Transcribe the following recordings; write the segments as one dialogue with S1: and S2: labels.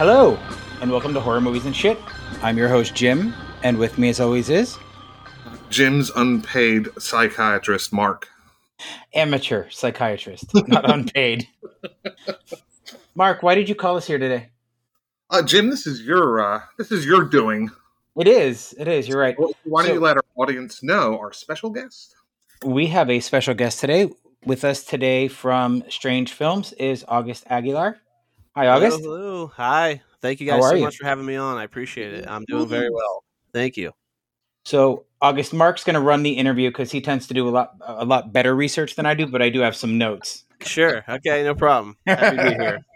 S1: Hello, and welcome to Horror Movies and Shit. I'm your host, Jim, and with me, as always, is
S2: Jim's unpaid psychiatrist, Mark.
S1: amateur psychiatrist, not unpaid. Mark, why did you call us here today?
S2: Uh, Jim, this is your uh, this is your doing.
S1: It is. It is. You're right.
S2: Well, Why don't
S1: So-
S2: you let our audience know our special guest?
S1: We have a special guest today. With us today from Strange Films is August Aguilar. Hi, August.
S3: Hello, hello. Hi. Thank you guys so
S1: you?
S3: much for having me on. I appreciate it. I'm doing very mm-hmm. well. Thank you.
S1: So, August, Mark's going to run the interview because he tends to do a lot a lot better research than I do, but I do have some notes.
S3: Sure. Okay, no problem. Happy to be here.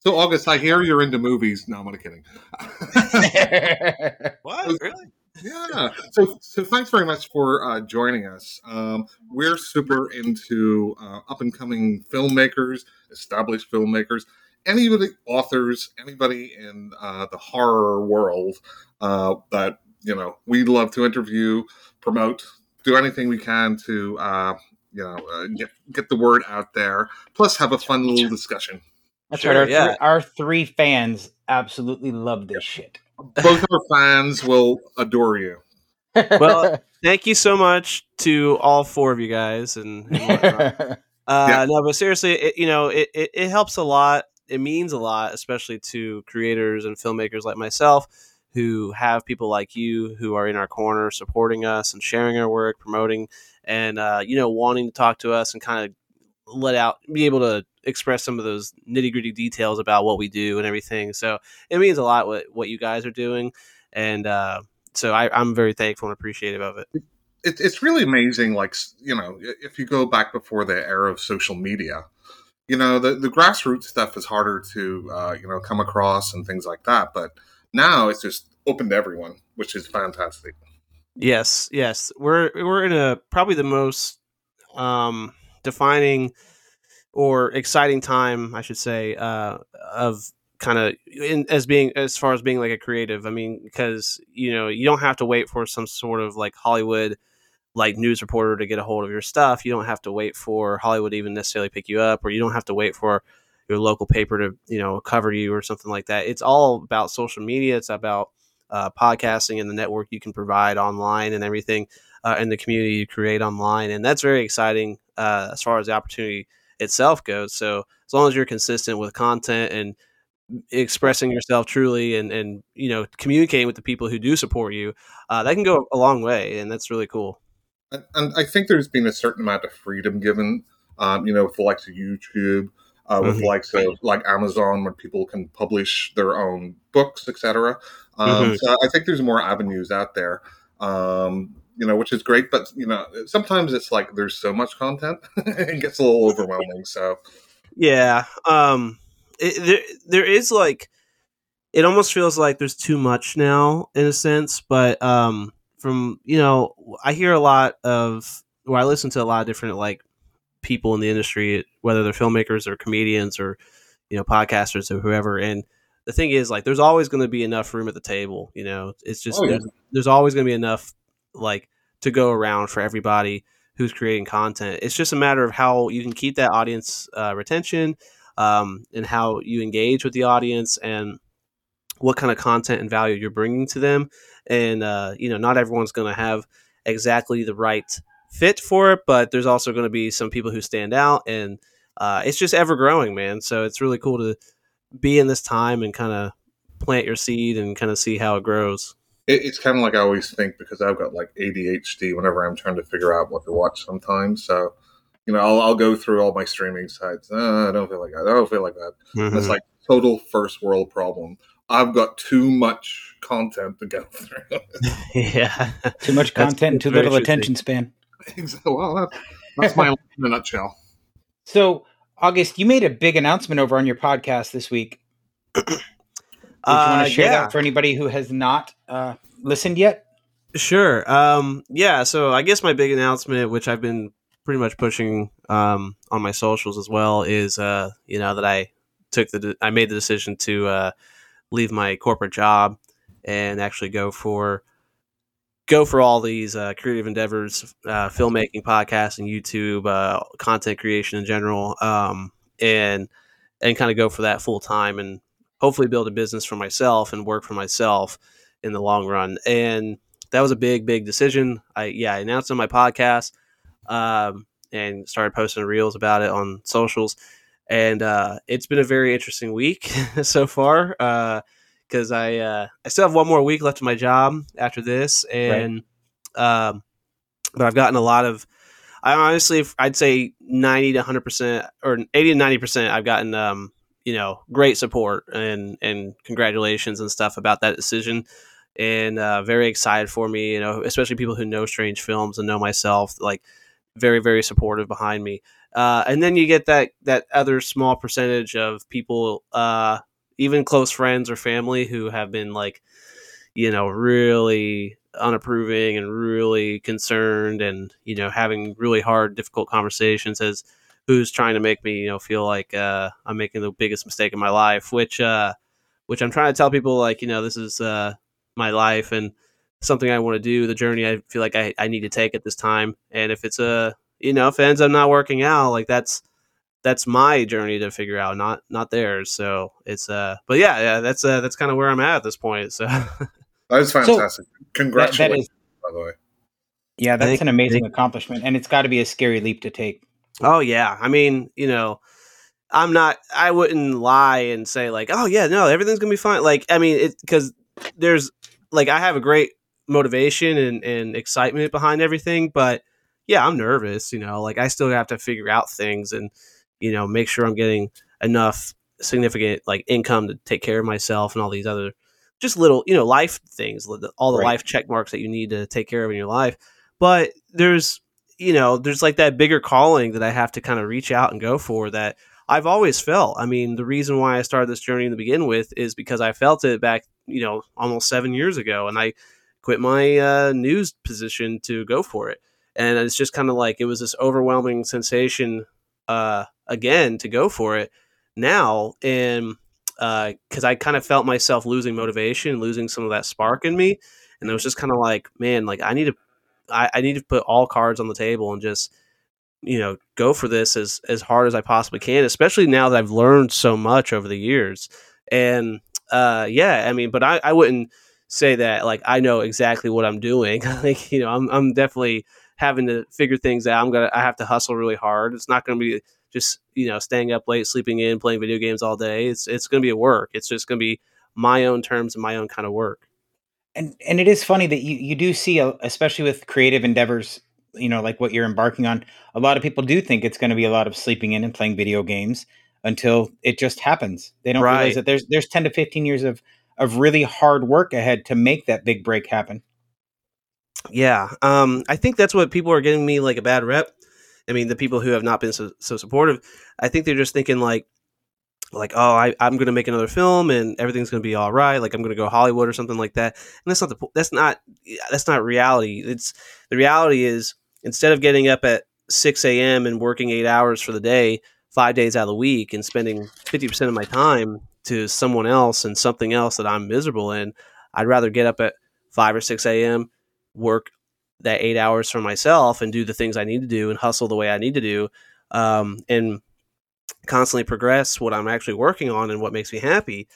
S2: So, August, I hear you're into movies. No, I'm only kidding.
S3: What? Really?
S2: Yeah. So, so thanks very much for uh, joining us. Um, we're super into uh, up and coming filmmakers, established filmmakers, anybody, authors, anybody in uh, the horror world uh, that you know we love to interview, promote, do anything we can to uh, you know uh, get get the word out there. Plus, have a fun little discussion.
S1: That's
S3: Sure,
S1: right. Our,
S3: yeah.
S1: three, our three fans absolutely love this shit.
S2: Both our fans will adore you.
S3: Well, Thank you so much to all four of you guys and, and. Uh,
S2: Yeah.
S3: No, but seriously, it, you know, it, it, it helps a lot. It means a lot, especially to creators and filmmakers like myself who have people like you who are in our corner supporting us and sharing our work, promoting, and, uh, you know, wanting to talk to us and kind of let out, be able to express some of those nitty gritty details about what we do and everything. So it means a lot what, what you guys are doing. And, uh, so I, I'm very thankful and appreciative of it.
S2: it, it's really amazing like you know if you go back before the era of social media you know the, the grassroots stuff is harder to uh, you know come across and things like that but now it's just open to everyone which is fantastic
S3: Yes, yes. We're we're in a probably the most um defining or exciting time, I should say, uh of kind of as being as far as being like a creative. I mean, because you know, you don't have to wait for some sort of like Hollywood like news reporter to get a hold of your stuff. You don't have to wait for Hollywood even necessarily pick you up or you don't have to wait for your local paper to, you know, cover you or something like that. It's all about social media. It's about uh, podcasting and the network you can provide online and everything uh, and the community you create online. And that's very exciting uh, as far as the opportunity itself goes. So as long as you're consistent with content and expressing yourself truly and, and you know communicating with the people who do support you uh, that can go a long way and that's really cool
S2: and, and i think there's been a certain amount of freedom given um, you know with the likes of youtube uh, with
S3: Mhm.
S2: likes of like amazon where people can publish their own books etc um,
S3: Mhm.
S2: so i think there's more avenues out there um, you know which is great but you know sometimes it's like there's so much content it gets a little overwhelming so
S3: Yeah, um, it, there there is like it almost feels like there's too much now in a sense, but um, from you know, I hear a lot of, or I listen to a lot of different like people in the industry, whether they're filmmakers or comedians or you know podcasters or whoever, and the thing is like there's always going to be enough room at the table. You know, it's just
S2: Oh, yeah.
S3: there's, there's always going to be enough like to go around for everybody who's creating content. It's just a matter of how you can keep that audience uh, retention um, and how you engage with the audience and what kind of content and value you're bringing to them. And, uh, you know, not everyone's going to have exactly the right fit for it, but there's also going to be some people who stand out and uh, it's just ever growing, man. So it's really cool to be in this time and kind of plant your seed and kind of see how it grows.
S2: It, it's kind of like I always think because I've got like ADHD whenever I'm trying to figure out what to watch sometimes. So, you know, I'll, I'll go through all my streaming sites. Uh, I don't feel like that. I don't feel like that. It's like total first world problem. I've got too much content to go through.
S3: yeah.
S1: Too much content and too little attention span.
S2: well, that's, that's my in a nutshell.
S1: So, August, you made a big announcement over on your podcast this week. Would you want
S3: Uh,
S1: to share
S3: yeah.
S1: that for anybody who has not uh, listened yet?
S3: Sure. Um, yeah. So I guess my big announcement, which I've been pretty much pushing um, on my socials as well, is uh, you know that I took the de- I made the decision to uh, leave my corporate job and actually go for go for all these uh, creative endeavors, uh, filmmaking, podcasting, YouTube, uh, content creation in general, um, and and kind of go for that full time and hopefully build a business for myself and work for myself in the long run. And that was a big, big decision. I yeah, I announced on my podcast um, and started posting reels about it on socials. And uh, it's been a very interesting week so far because uh, I uh, I still have one more week left of my job after this, and right. um, but I've gotten a lot of. I honestly, I'd say ninety to hundred percent, or eighty to ninety percent. I've gotten um, you know great support and and congratulations and stuff about that decision. And uh, very excited for me you know especially people who know strange films and know myself like very very supportive behind me. Uh, and then you get that that other small percentage of people uh, even close friends or family who have been like you know really unapproving and really concerned and you know having really hard difficult conversations as who's trying to make me you know feel like uh, I'm making the biggest mistake in my life, which uh, which I'm trying to tell people like you know this is uh, my life and something I want to do, the journey I feel like I, I need to take at this time, and if it's a you know if it ends up not working out, like that's that's my journey to figure out, not not theirs. So it's uh, but yeah, yeah, that's uh, that's kind of where I'm at at this point. So
S2: that's fantastic. So, Congratulations, that, that is, by the way.
S1: Yeah, that's an amazing accomplishment, and it's got to be a scary leap to take.
S3: Oh yeah, I mean, you know, I'm not. I wouldn't lie and say like, oh yeah, no, everything's gonna be fine. Like, I mean, it because there's like I have a great motivation and, and excitement behind everything, but yeah, I'm nervous. You know, like I still have to figure out things and you know make sure I'm getting enough significant like income to take care of myself and all these other just little you know life things, all the right. life check marks that you need to take care of in your life. But there's you know, there's like that bigger calling that I have to kind of reach out and go for that I've always felt. I mean, the reason why I started this journey to begin with is because I felt it back, you know, almost seven years ago, and I quit my uh, news position to go for it. And it's just kind of like it was this overwhelming sensation uh, again to go for it now, and because uh, I kind of felt myself losing motivation, losing some of that spark in me, and it was just kind of like, man, like I need to I, I need to put all cards on the table and just you know go for this as as hard as I possibly can, especially now that I've learned so much over the years. And uh, yeah, I mean, but I, I wouldn't say that like I know exactly what I'm doing. like you know, I'm I'm definitely having to figure things out. I'm gonna I have to hustle really hard. It's not gonna be just you know staying up late, sleeping in, playing video games all day. It's it's gonna be a work. It's just gonna be my own terms and my own kind of work
S1: and and it is funny that you you do see a, especially with creative endeavors you know like what you're embarking on a lot of people do think it's going to be a lot of sleeping in and playing video games until it just happens. They don't right. realize that there's there's 10 to 15 years of of really hard work ahead to make that big break happen.
S3: Yeah um i think that's what people are giving me like a bad rep. I mean the people who have not been so, so supportive i think they're just thinking like like, oh, I, I'm going to make another film and everything's going to be all right. Like I'm going to go Hollywood or something like that. And that's not the that's not that's not reality. It's the reality is instead of getting up at 6 a.m. and working eight hours for the day, five days out of the week, and spending 50 percent of my time to someone else and something else that I'm miserable in, I'd rather get up at five or 6 a.m. work that eight hours for myself and do the things I need to do and hustle the way I need to do. Um, and constantly progress what I'm actually working on and what makes me happy.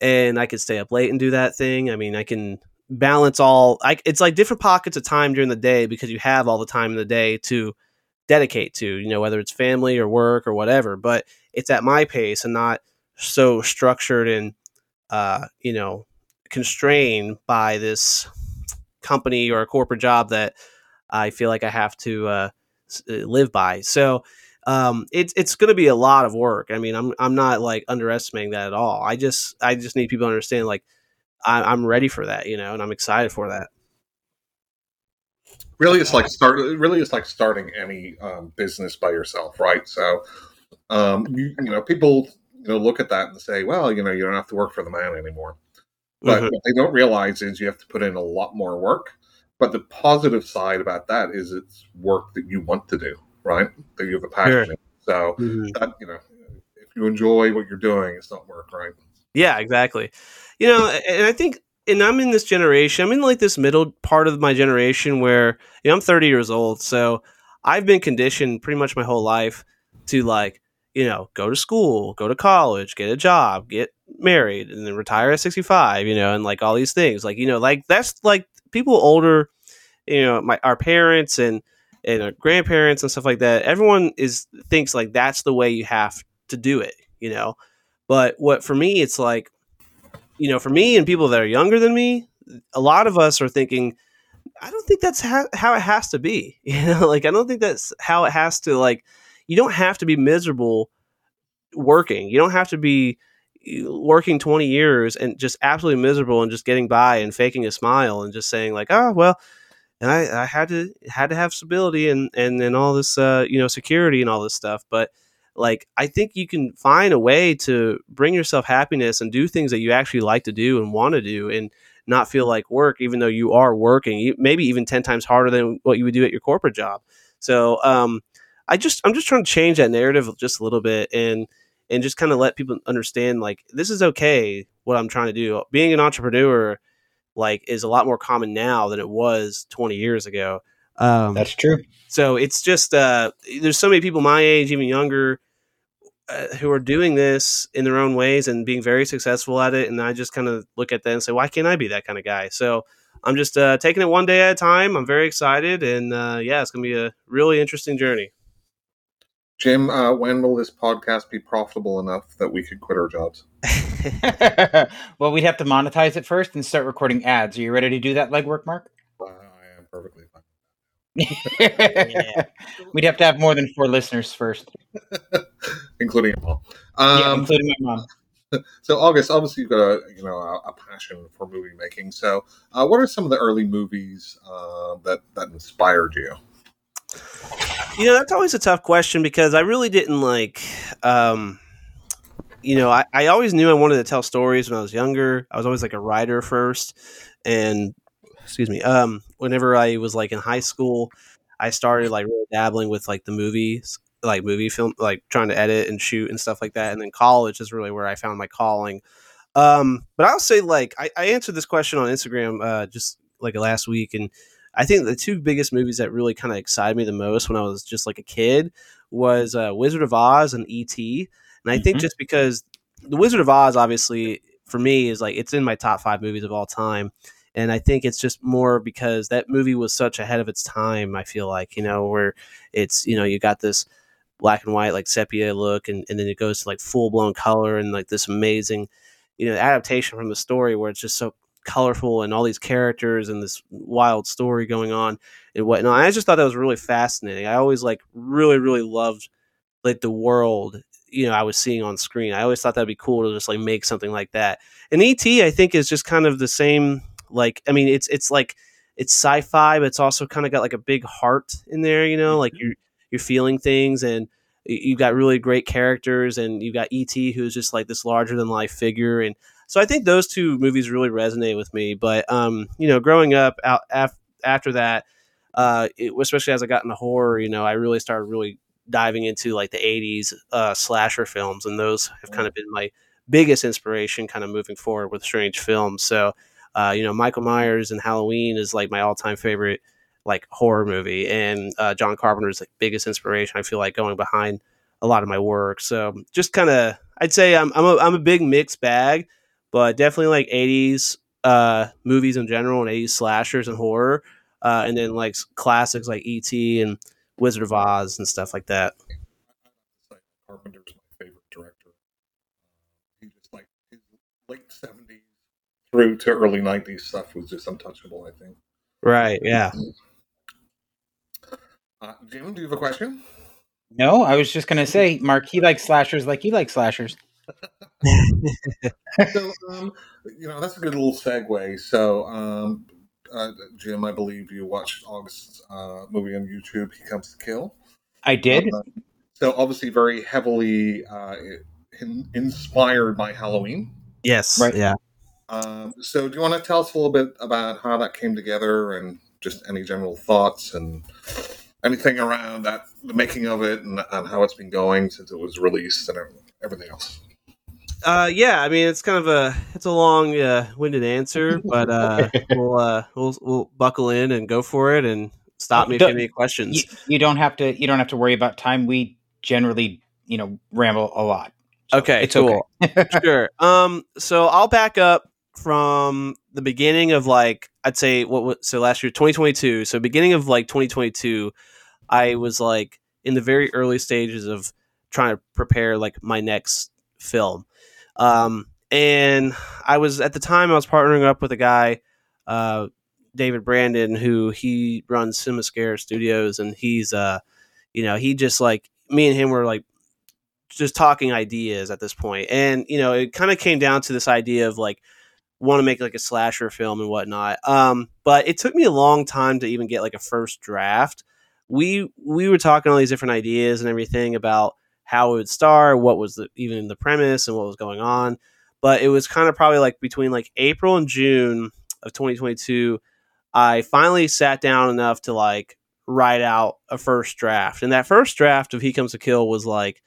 S3: And I can stay up late and do that thing. I mean, I can balance all. I, it's like different pockets of time during the day because you have all the time in the day to dedicate to. You know, whether it's family or work or whatever. But it's at my pace and not so structured and uh, you know constrained by this company or a corporate job that I feel like I have to uh, uh live by. So um, it's it's going to be a lot of work. I mean, I'm I'm not like underestimating that at all. I just I just need people to understand like I, am ready for that, you know, and I'm excited for that.
S2: Really, it's like start. Really, it's like starting any um, business by yourself, right? So, um, you, you know, people you know look at that and say, well, you know, you don't have to work for the man anymore. But mm-hmm. what they don't realize is you have to put in a lot more work. But the positive side about that is it's work that you want to do right? That you have a passion. Sure. So mm-hmm. that you know, if you enjoy what you're doing, it's not work, right?
S3: Yeah, exactly. You know, and I think, and I'm in this generation. I'm in like this middle part of my generation where you know I'm 30 years old, so I've been conditioned pretty much my whole life to like you know go to school, go to college, get a job, get married and then retire at 65, you know, and like all these things. Like, you know, like that's like people older, you know, my our parents and and our grandparents and stuff like that. Everyone is thinks like that's the way you have to do it, you know. But what for me it's like you know, for me and people that are younger than me, a lot of us are thinking I don't think that's ha- how it has to be. You know, like I don't think that's how it has to like you don't have to be miserable working. You don't have to be working 20 years and just absolutely miserable and just getting by and faking a smile and just saying like, "Oh, well, and I, I had to had to have stability and and and all this uh, you know security and all this stuff but like i think you can find a way to bring yourself happiness and do things that you actually like to do and want to do and not feel like work even though you are working maybe even 10 times harder than what you would do at your corporate job. So um, i just i'm just trying to change that narrative just a little bit and and just kind of let people understand like this is okay what i'm trying to do. Being an entrepreneur like is a lot more common now than it was 20 years ago.
S1: Um, That's true.
S3: So it's just uh, there's so many people my age, even younger, uh, who are doing this in their own ways and being very successful at it. And I just kind of look at that and say, why can't I be that kind of guy? So I'm just uh, taking it one day at a time. I'm very excited, and uh, yeah, it's going to be a really interesting journey.
S2: Jim, uh, when will this podcast be profitable enough that we could quit our jobs?
S1: well, we'd have to monetize it first and start recording ads. Are you ready to do that legwork, Mark?
S2: Uh, I am perfectly fine.
S1: yeah. We'd have to have more than four listeners first,
S2: including your mom.
S1: Um, yeah, including my mom.
S2: So, August, obviously, you've got a you know a, a passion for movie making. So, uh, what are some of the early movies uh, that that inspired you?
S3: You know, that's always a tough question because I really didn't like. Um, you know, I, I always knew I wanted to tell stories when I was younger. I was always like a writer first, and excuse me. Um, whenever I was like in high school, I started like really dabbling with like the movies, like movie film, like trying to edit and shoot and stuff like that. And then college is really where I found my calling. Um, but I'll say like I, I answered this question on Instagram uh, just like last week, and I think the two biggest movies that really kind of excited me the most when I was just like a kid was uh, Wizard of Oz and E.T. And I mm-hmm. think just because the Wizard of Oz, obviously, for me, is like it's in my top five movies of all time. And I think it's just more because that movie was such ahead of its time. I feel like, you know, where it's, you know, you got this black and white, like sepia look, and, and then it goes to like full blown color and like this amazing, you know, adaptation from the story where it's just so colorful and all these characters and this wild story going on and whatnot. I just thought that was really fascinating. I always like really, really loved like the world you know I was seeing on screen. I always thought that'd be cool to just like make something like that. And ET, I think, is just kind of the same. Like, I mean, it's it's like it's sci-fi, but it's also kind of got like a big heart in there. You know, like mm-hmm. you're you're feeling things and you've got really great characters and you've got ET who's just like this larger than life figure and so I think those two movies really resonate with me but um you know growing up out af- after that uh it, especially as I got into horror you know I really started really diving into like the 80s uh, slasher films, and those have kind of been my biggest inspiration kind of moving forward with strange films. So, uh, you know, Michael Myers and Halloween is like my all time favorite like horror movie, and uh, John Carpenter's like biggest inspiration. I feel like going behind a lot of my work. So, just kind of, I'd say I'm I'm a, I'm a big mixed bag, but definitely like 80s uh, movies in general and 80s slashers and horror, uh, and then like classics like ET and Wizard of Oz and stuff like that.
S2: Carpenter's my favorite director. He just like his late seventies through to early nineties stuff was just untouchable. I think.
S3: Right. Yeah.
S2: Uh, Jim, do you have a question?
S1: No, I was just gonna say, Mark, he likes slashers like you like slashers.
S2: So, um, you know, that's a good little segue. So, um, uh, Jim, I believe you watched August's uh, movie on YouTube, He Comes to Kill.
S1: I did. Uh,
S2: so obviously, very heavily uh, in, inspired by Halloween.
S3: Yes. Right. Yeah.
S2: Um, so, do you want to tell us a little bit about how that came together, and just any general thoughts and anything around that, the making of it, and, and how it's been going since it was released and everything else?
S3: Uh, yeah, I mean it's kind of a it's a long uh, winded answer, but uh, we'll uh, we'll we'll buckle in and go for it and stop me if you have any questions.
S1: You, you, don't have to you don't have to worry about time. We generally you know ramble a lot. So
S3: Okay,
S1: it's
S3: cool.
S1: okay.
S3: sure. Um, so I'll back up from the beginning of like I'd say what was so last year 2022. So beginning of like 2022, I was like in the very early stages of trying to prepare like my next film. Um, and I was at the time I was partnering up with a guy, uh, David Brandon, who he runs Cinemascare Studios, and he's uh, you know, he just like me and him were like just talking ideas at this point. And you know it kind of came down to this idea of like want to make like a slasher film and whatnot. Um but it took me a long time to even get like a first draft. We we were talking all these different ideas and everything about how it would start what was the even the premise and what was going on. But it was kind of probably like between like april and june of 2022 i finally sat down enough to like write out a first draft. And that first draft of he comes to kill was like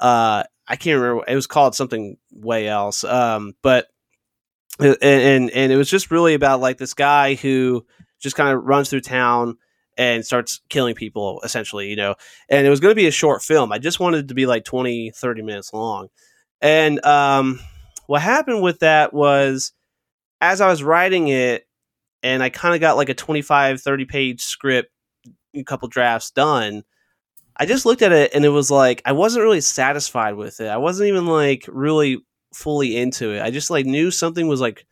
S3: uh I can't remember it was called something way else. Um but and and, and it was just really about like this guy who just kind of runs through town and starts killing people essentially you know and it was going to be a short film I just wanted it to be like 20 30 minutes long and um what happened with that was as I was writing it and I kind of got like a 25 30 page script a couple drafts done I just looked at it and it was like I wasn't really satisfied with it. I wasn't even like really fully into it. I just like knew something was like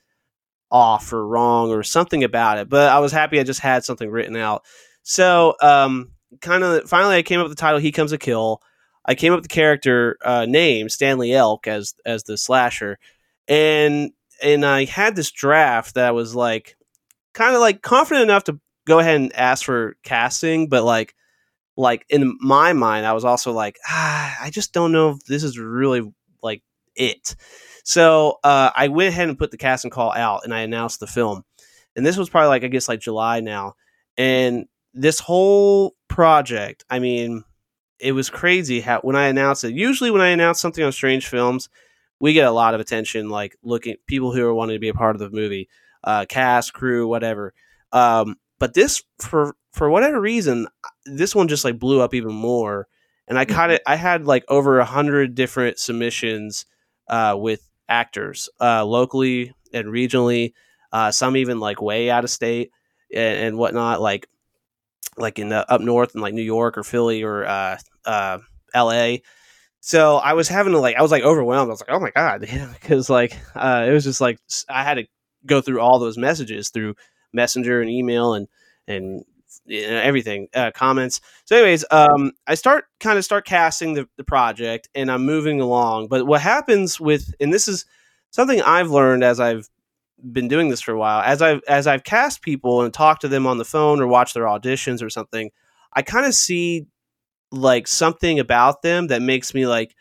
S3: off or wrong or something about it. But I was happy I just had something written out. So um kind of finally I came up with the title He Comes to Kill. I came up with the character uh, name Stanley Elk as as the slasher, and and I had this draft that was like kind of like confident enough to go ahead and ask for casting, but like like in my mind, I was also like, ah, I just don't know if this is really like it. So uh, I went ahead and put the casting call out, and I announced the film. And this was probably like I guess like July now, and this whole project, I mean, it was crazy how when I announced it. Usually, when I announce something on Strange Films, we get a lot of attention, like looking people who are wanting to be a part of the movie, uh, cast, crew, whatever. Um, but this for for whatever reason, this one just like blew up even more. And I kind of I had like over a hundred different submissions uh, with actors uh, locally and regionally. Uh, some even like way out of state and, and whatnot, like like in the, up north in like New York or Philly or uh, uh, L.A. So I was having to like I was like overwhelmed. I was like, oh my god, because like uh, it was just like I had to go through all those messages through messenger and email and and you know, everything uh, comments so anyways um i start kind of start casting the, the project and i'm moving along but what happens with and this is something i've learned as i've been doing this for a while as i've as i've cast people and talked to them on the phone or watched their auditions or something i kind of see like something about them that makes me like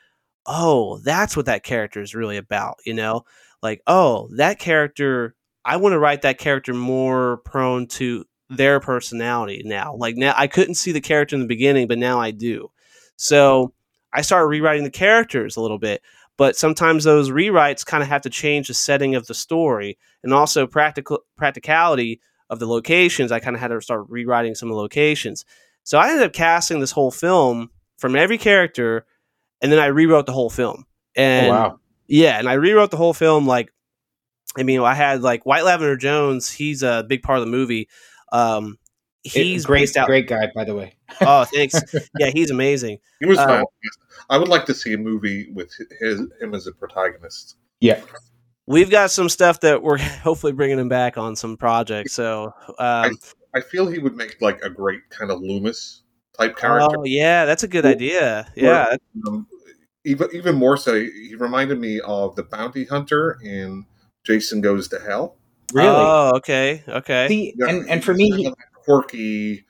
S3: oh that's what that character is really about you know like oh that character i want to write that character more prone to their personality now. Like now, I couldn't see the character in the beginning, but now I do. So I started rewriting the characters a little bit. But sometimes those rewrites kind of have to change the setting of the story and also practical practicality of the locations. I kind of had to start rewriting some of the locations. So I ended up casting this whole film from every character, and then I rewrote the whole film. And
S1: oh, wow.
S3: yeah, and I rewrote the whole film. Like, I mean, I had like White Lavender Jones. He's a big part of the movie. Um, he's
S1: it, great,
S3: out.
S1: Great guy, by the way.
S3: oh, thanks. yeah, he's amazing.
S2: He was
S3: Uh.
S2: I would like to see a movie with his him as a protagonist.
S1: Yeah.
S3: We've got some stuff that we're hopefully bringing him back on some projects. So, um,
S2: I feel he would make like a great kind of Loomis type character.
S3: oh yeah, that's a good
S2: Well,
S3: idea. Yeah,
S2: Um, even even more so, he reminded me of the bounty hunter in Jason Goes to Hell.
S1: Really.
S3: Oh, okay, okay.
S1: See,
S2: Yeah,
S1: and, and for me,
S2: kind
S1: he-
S2: of quirky,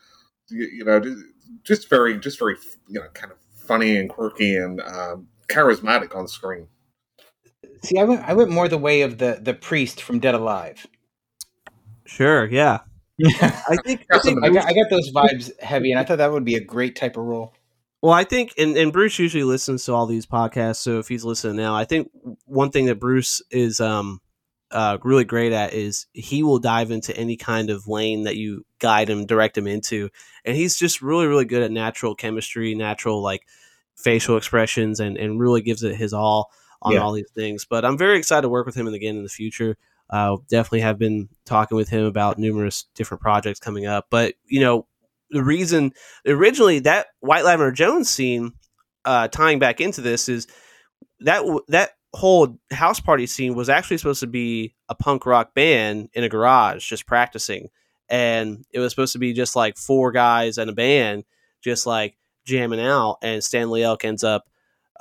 S2: you, you know, just very, just very, you know, kind of funny and quirky and um, charismatic on screen.
S1: see, I went, I went more the way of the the priest from Dead Alive.
S3: Sure. Yeah.
S1: I
S3: I think. I think
S1: got, I got those vibes heavy, and I thought that would be a great type of role.
S3: Well, I think, and, and Bruce usually listens to all these podcasts. So if he's listening now, I think one thing that Bruce is um, uh, really great at is he will dive into any kind of lane that you guide him, direct him into, and he's just really, really good at natural chemistry, natural like facial expressions and and really gives it his all on
S1: Yeah.
S3: all these things. But I'm very excited to work with him again in the future. Uh, definitely have been talking with him about numerous different projects coming up. But you know, the reason originally that White Lavender Jones scene, uh, tying back into this, is that that whole house party scene was actually supposed to be a punk rock band in a garage just practicing, and it was supposed to be just like four guys and a band just like jamming out, and Stanley Elk ends up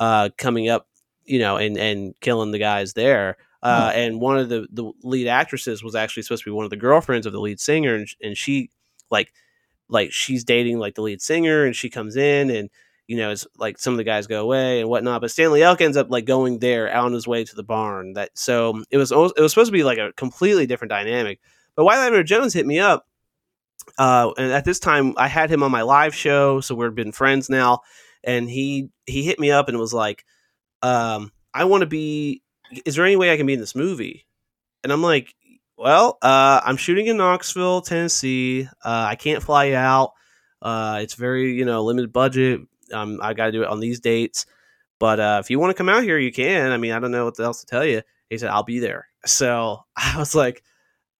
S3: uh, coming up, you know, and and killing the guys there. Uh, and one of the, the lead actresses was actually supposed to be one of the girlfriends of the lead singer, and, and she like like she's dating like the lead singer, and she comes in, and you know, it's like some of the guys go away and whatnot. But Stanley Elk ends up like going there out on his way to the barn. That so it was it was supposed to be like a completely different dynamic. But White Jones hit me up, uh, and at this time I had him on my live show, so we've been friends now. And he he hit me up and was like, um, "I want to be. Is there any way I can be in this movie?" And I'm like, "Well, uh, I'm shooting in Knoxville, Tennessee. Uh, I can't fly out. Uh, it's very you know limited budget. Um, I got to do it on these dates. But uh, if you want to come out here, you can. I mean, I don't know what else to tell you. He said, I'll be there. So I was like,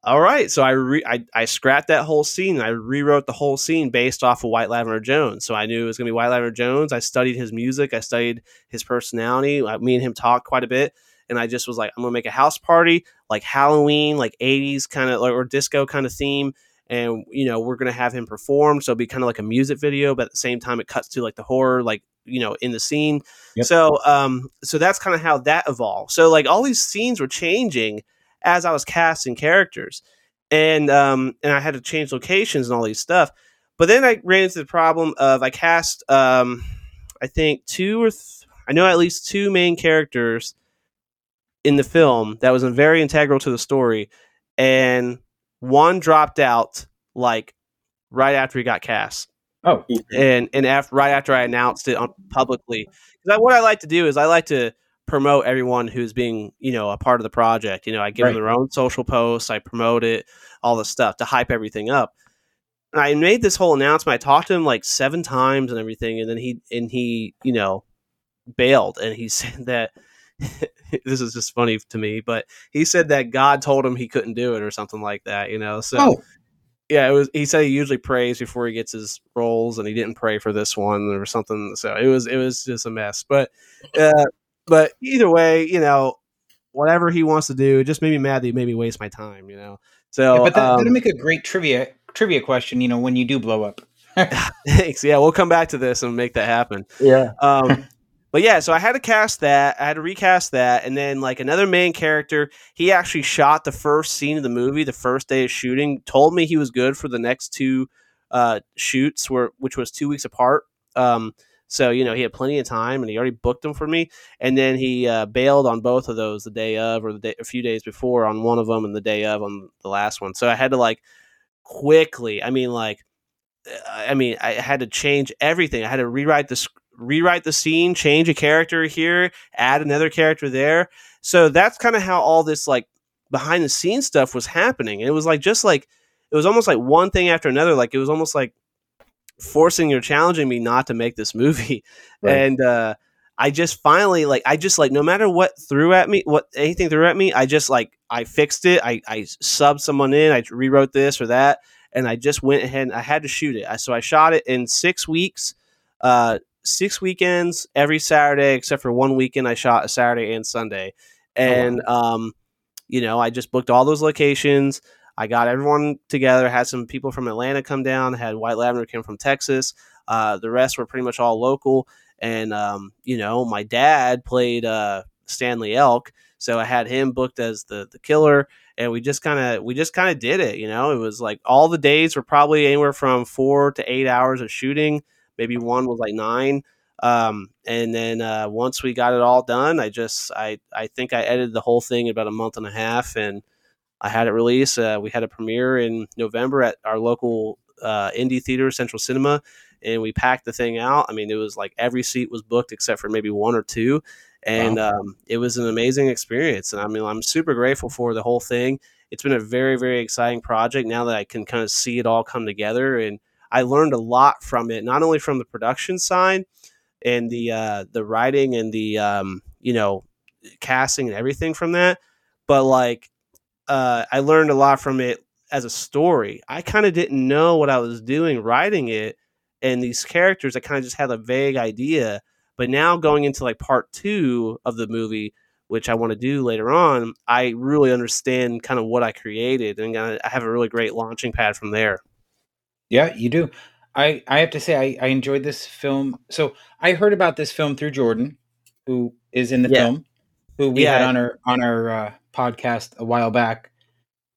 S3: all right. So I, re- I, I scrapped that whole scene. I rewrote the whole scene based off of White Lavender Jones. So I knew it was going to be White Lavender Jones. I studied his music. I studied his personality. Uh, Me and him talked quite a bit. And I just was like, I'm going to make a house party, like Halloween, like 80s kind of, or disco kind of theme and you know we're gonna have him perform so it'll be kind of like a music video but at the same time it cuts to like the horror like you know in the scene.
S1: Yep.
S3: so um so that's kind of how that evolved. So like all these scenes were changing as i was casting characters and um and i had to change locations and all these stuff. But then i ran into the problem of i cast um i think two or th- i know at least two main characters in the film that was very integral to the story and one dropped out like right after he got cast
S1: Oh,
S3: and and after right after I announced it on publicly. 'Cause I, what I like to do is I like to promote everyone who's being you know a part of the project. You know, I give
S1: Right.
S3: them their own social posts, I promote it, all the stuff to hype everything up. And I made this whole announcement. I talked to him like seven times and everything, and then he and he you know bailed and he said that. this is just funny to me, but he said that God told him he couldn't do it or something like that, you know. So
S1: oh,
S3: yeah, it was. He said he usually prays before he gets his roles, and he didn't pray for this one or something. So it was it was just a mess. But uh, but either way, you know, whatever he wants to do, it just made me mad that he made me waste my time. You know. So
S1: Yeah, but that,
S3: um,
S1: that'll make a great trivia trivia question. You know, when you do blow up.
S3: thanks. Yeah, we'll come back to this and make that happen.
S1: Yeah.
S3: Um, but yeah, so I had to cast that. I had to recast that, and then like another main character, he actually shot the first scene of the movie the first day of shooting. Told me he was good for the next two uh, shoots, were which was two weeks apart. Um, so you know he had plenty of time, and he already booked them for me. And then he uh, bailed on both of those the day of, or the day a few days before on one of them, and the day of on the last one. So I had to like quickly. I mean, like I mean, I had to change everything. I had to rewrite the rewrite the scene, change a character here, add another character there. So that's kind of how all this like behind the scenes stuff was happening. And it was like just like it was almost like one thing after another. Like it was almost like forcing or challenging me not to make this movie.
S1: Right.
S3: And uh I just finally like I just like no matter what threw at me, what anything threw at me, I just like I fixed it. I I subbed someone in, I rewrote this or that, and I just went ahead and I had to shoot it. I, so I shot it in six weeks, uh, six weekends every Saturday except for one weekend. I shot a Saturday and Sunday, and um, you know I just booked all those locations. I got everyone together. Had some people from Atlanta come down. Had White Lavender came from Texas. Uh, the rest were pretty much all local. And um, you know, my dad played uh, Stanley Elk, so I had him booked as the the killer and we just kind of we just kind of did it you know it was like all the days were probably anywhere from four to eight hours of shooting maybe one was like nine um, and then uh, once we got it all done i just i i think i edited the whole thing in about a month and a half and i had it released uh, we had a premiere in november at our local uh, indie theater central cinema and we packed the thing out i mean it was like every seat was booked except for maybe one or two and um, it was an amazing experience. And I mean, I'm super grateful for the whole thing. It's been a very, very exciting project now that I can kind of see it all come together. And I learned a lot from it, not only from the production side and the uh, the writing and the um, you know casting and everything from that. But like, uh, I learned a lot from it as a story. I kind of didn't know what I was doing writing it, and these characters. I kind of just had a vague idea. But now going into like part two of the movie, which I want to do later on, I really understand kind of what I created, and I have a really great launching pad from there.
S1: Yeah, you do. I I have to say I, I enjoyed this film. So I heard about this film through Jordan, who is in the
S3: Yeah.
S1: film, who we
S3: Yeah.
S1: had on our on our uh, podcast a while back.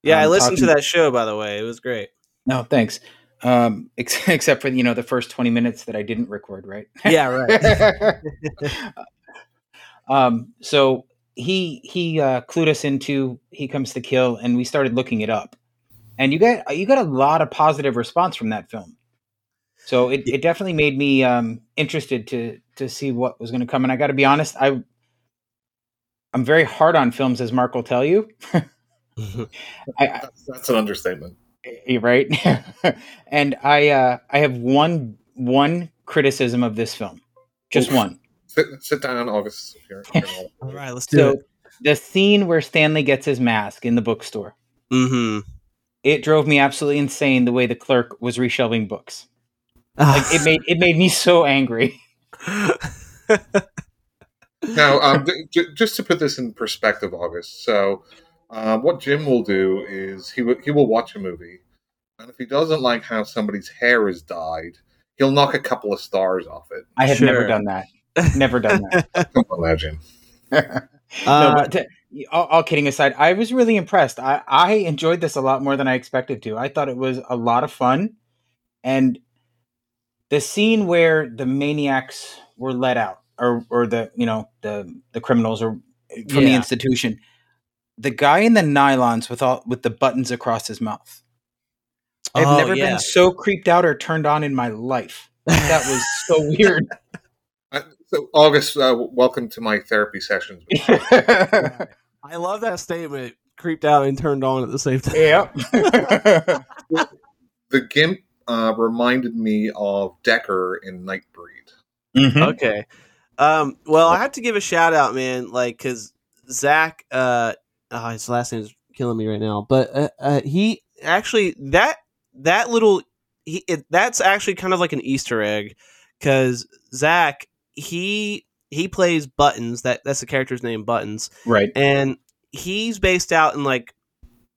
S3: Yeah, I
S1: Um,
S3: listened to that show by the way. It was great.
S1: No, thanks. Um, ex- except for you know the first twenty minutes that I didn't record, right?
S3: Yeah, right.
S1: um, so he he uh, clued us into He Comes to Kill, and we started looking it up, and you got you got a lot of positive response from that film. So it, it definitely made me um, interested to to see what was going to come. And I got to be honest, I I'm very hard on films, as Mark will tell you. I, I,
S2: That's, that's an understatement.
S1: you're right. and I uh, I have one one criticism of this film, just
S2: Oof.
S1: one.
S2: Sit, sit down, August. Here, here.
S3: All right, let's do
S1: So
S3: it.
S1: the scene where Stanley gets his mask in the bookstore,
S3: Mm-hmm.
S1: It drove me absolutely insane the way the clerk was reshelving books. Like it made it made me so angry.
S2: Now, um, j- j- just to put this in perspective, August. So, uh, what Jim will do is he will he will watch a movie, and if he doesn't like how somebody's hair is dyed, he'll knock a couple of stars off it.
S1: I have
S3: Sure.
S1: never done that. Never done that.
S2: Come on, Jim.
S1: no,
S3: Uh,
S1: but to, all, all kidding aside, I was really impressed. I, I enjoyed this a lot more than I expected to. I thought it was a lot of fun, and the scene where the maniacs were let out, or or the you know the the criminals or from the institution, the guy in the nylons with all with the buttons across his mouth. I've
S3: Oh,
S1: never
S3: yeah.
S1: been so creeped out or turned on in my life. That was so weird.
S2: Uh, so, August, uh, welcome to my therapy sessions.
S3: I love that statement. Creeped out and turned on at the same time.
S1: yep.
S2: The gimp uh, reminded me of Decker in Nightbreed.
S1: Mhm.
S3: Okay. Um, well, I have to give a shout out, man, like because Zach, uh, oh, his last name is killing me right now, but uh, uh, he actually that that little he it, that's actually kind of like an Easter egg because Zach he he plays Buttons that that's the character's name Buttons
S1: Right.
S3: and he's based out in like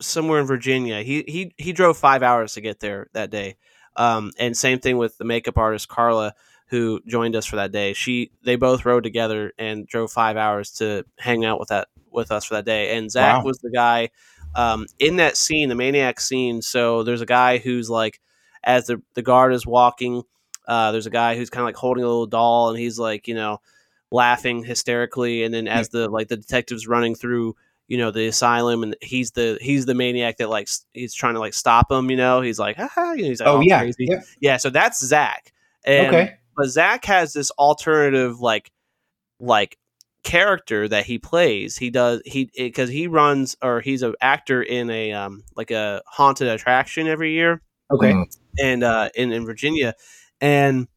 S3: somewhere in Virginia. He he he drove five hours to get there that day. Um, and same thing with the makeup artist Carla, who joined us for that day. She they both rode together and drove five hours to hang out with that with us for that day. And Zach
S1: Wow.
S3: was the guy um, in that scene, the maniac scene. So there's a guy who's like, as the the guard is walking, uh, there's a guy who's kind of like holding a little doll, and he's like, you know, laughing hysterically. And then as the like the detective's running through you know the asylum and he's the he's the maniac that like s- he's trying to like stop him you know he's like Haha, you know, he's like
S1: Oh
S3: all
S1: yeah.
S3: crazy.
S1: yeah.
S3: yeah so that's zach and,
S1: Okay.
S3: but zach has this alternative like like character that he plays he does he because he runs or he's an actor in a um like a haunted attraction every year
S1: Okay.
S2: Mm.
S3: and uh in, in virginia and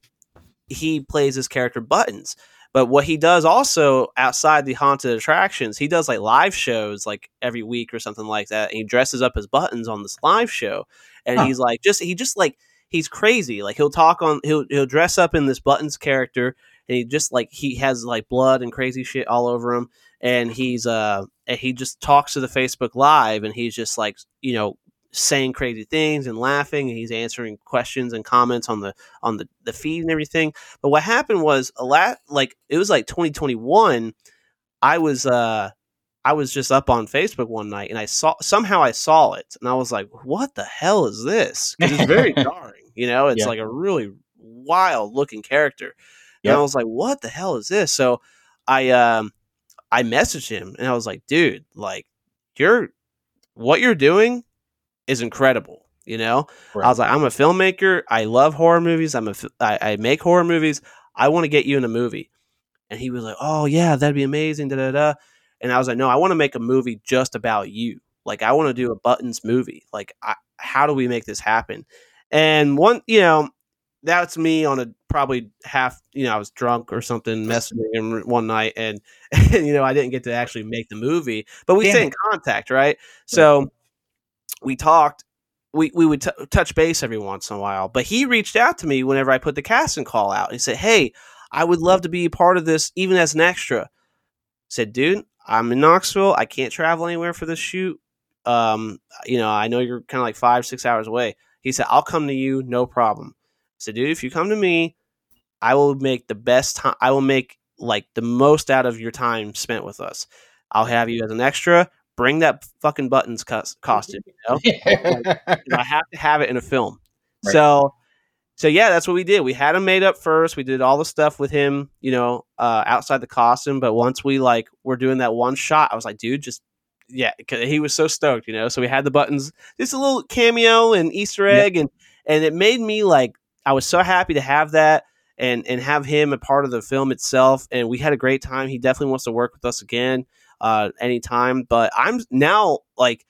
S3: he plays his character buttons but what he does also outside the haunted attractions he does like live shows like every week or something like that and he dresses up as buttons on this live show and
S1: Huh.
S3: he's like just he just like he's crazy like he'll talk on he'll he'll dress up in this buttons character and he just like he has like blood and crazy shit all over him and he's uh and he just talks to the facebook live and he's just like you know saying crazy things and laughing and he's answering questions and comments on the on the, the feed and everything. But what happened was a lot like it was like 2021 i was uh i was just up on facebook one night and i saw somehow i saw it and i was like what the hell is this? It's very jarring you know? It's
S1: Yeah.
S3: like a really wild looking character. And i was like what the hell is this? So i um i messaged him and i was like dude like you're what you're doing is incredible you know
S1: Right.
S3: I was like, I'm a filmmaker. I love horror movies. I'm a, I, I make horror movies. I want to get you in a movie. And he was like, Oh yeah, that'd be amazing. Da da da. And I was like, No, I want to make a movie just about you. Like, I want to do a buttons movie. Like, I, how do we make this happen? And one, you know, that's me on a probably half. You know, I was drunk or something, messaging him one night, and, and you know, I didn't get to actually make the movie, but we
S1: Damn
S3: stayed in contact, right? So we talked. We we would t- touch base every once in a while, but he reached out to me whenever I put the casting call out. He said, "Hey, I would love to be a part of this, even as an extra." I said, "Dude, I'm in Knoxville. I can't travel anywhere for this shoot. Um, you know, I know you're kind of like five, six hours away." He said, "I'll come to you, no problem." I said, "Dude, if you come to me, I will make the best time. I will make like the most out of your time spent with us. I'll have you as an extra. Bring that fucking buttons cos- costume. You know, 'Cause I have to have it in a film.
S2: Right.
S3: So, so yeah, that's what we did. We had him made up first. We did all the stuff with him, you know, uh, outside the costume. But once we like were doing that one shot, I was like, dude, just yeah, he was so stoked, you know. So we had the buttons, just a little cameo and Easter
S1: Yeah.
S3: egg, and and it made me like I was so happy to have that and and have him a part of the film itself. And we had a great time. He definitely wants to work with us again uh, anytime. But I'm now like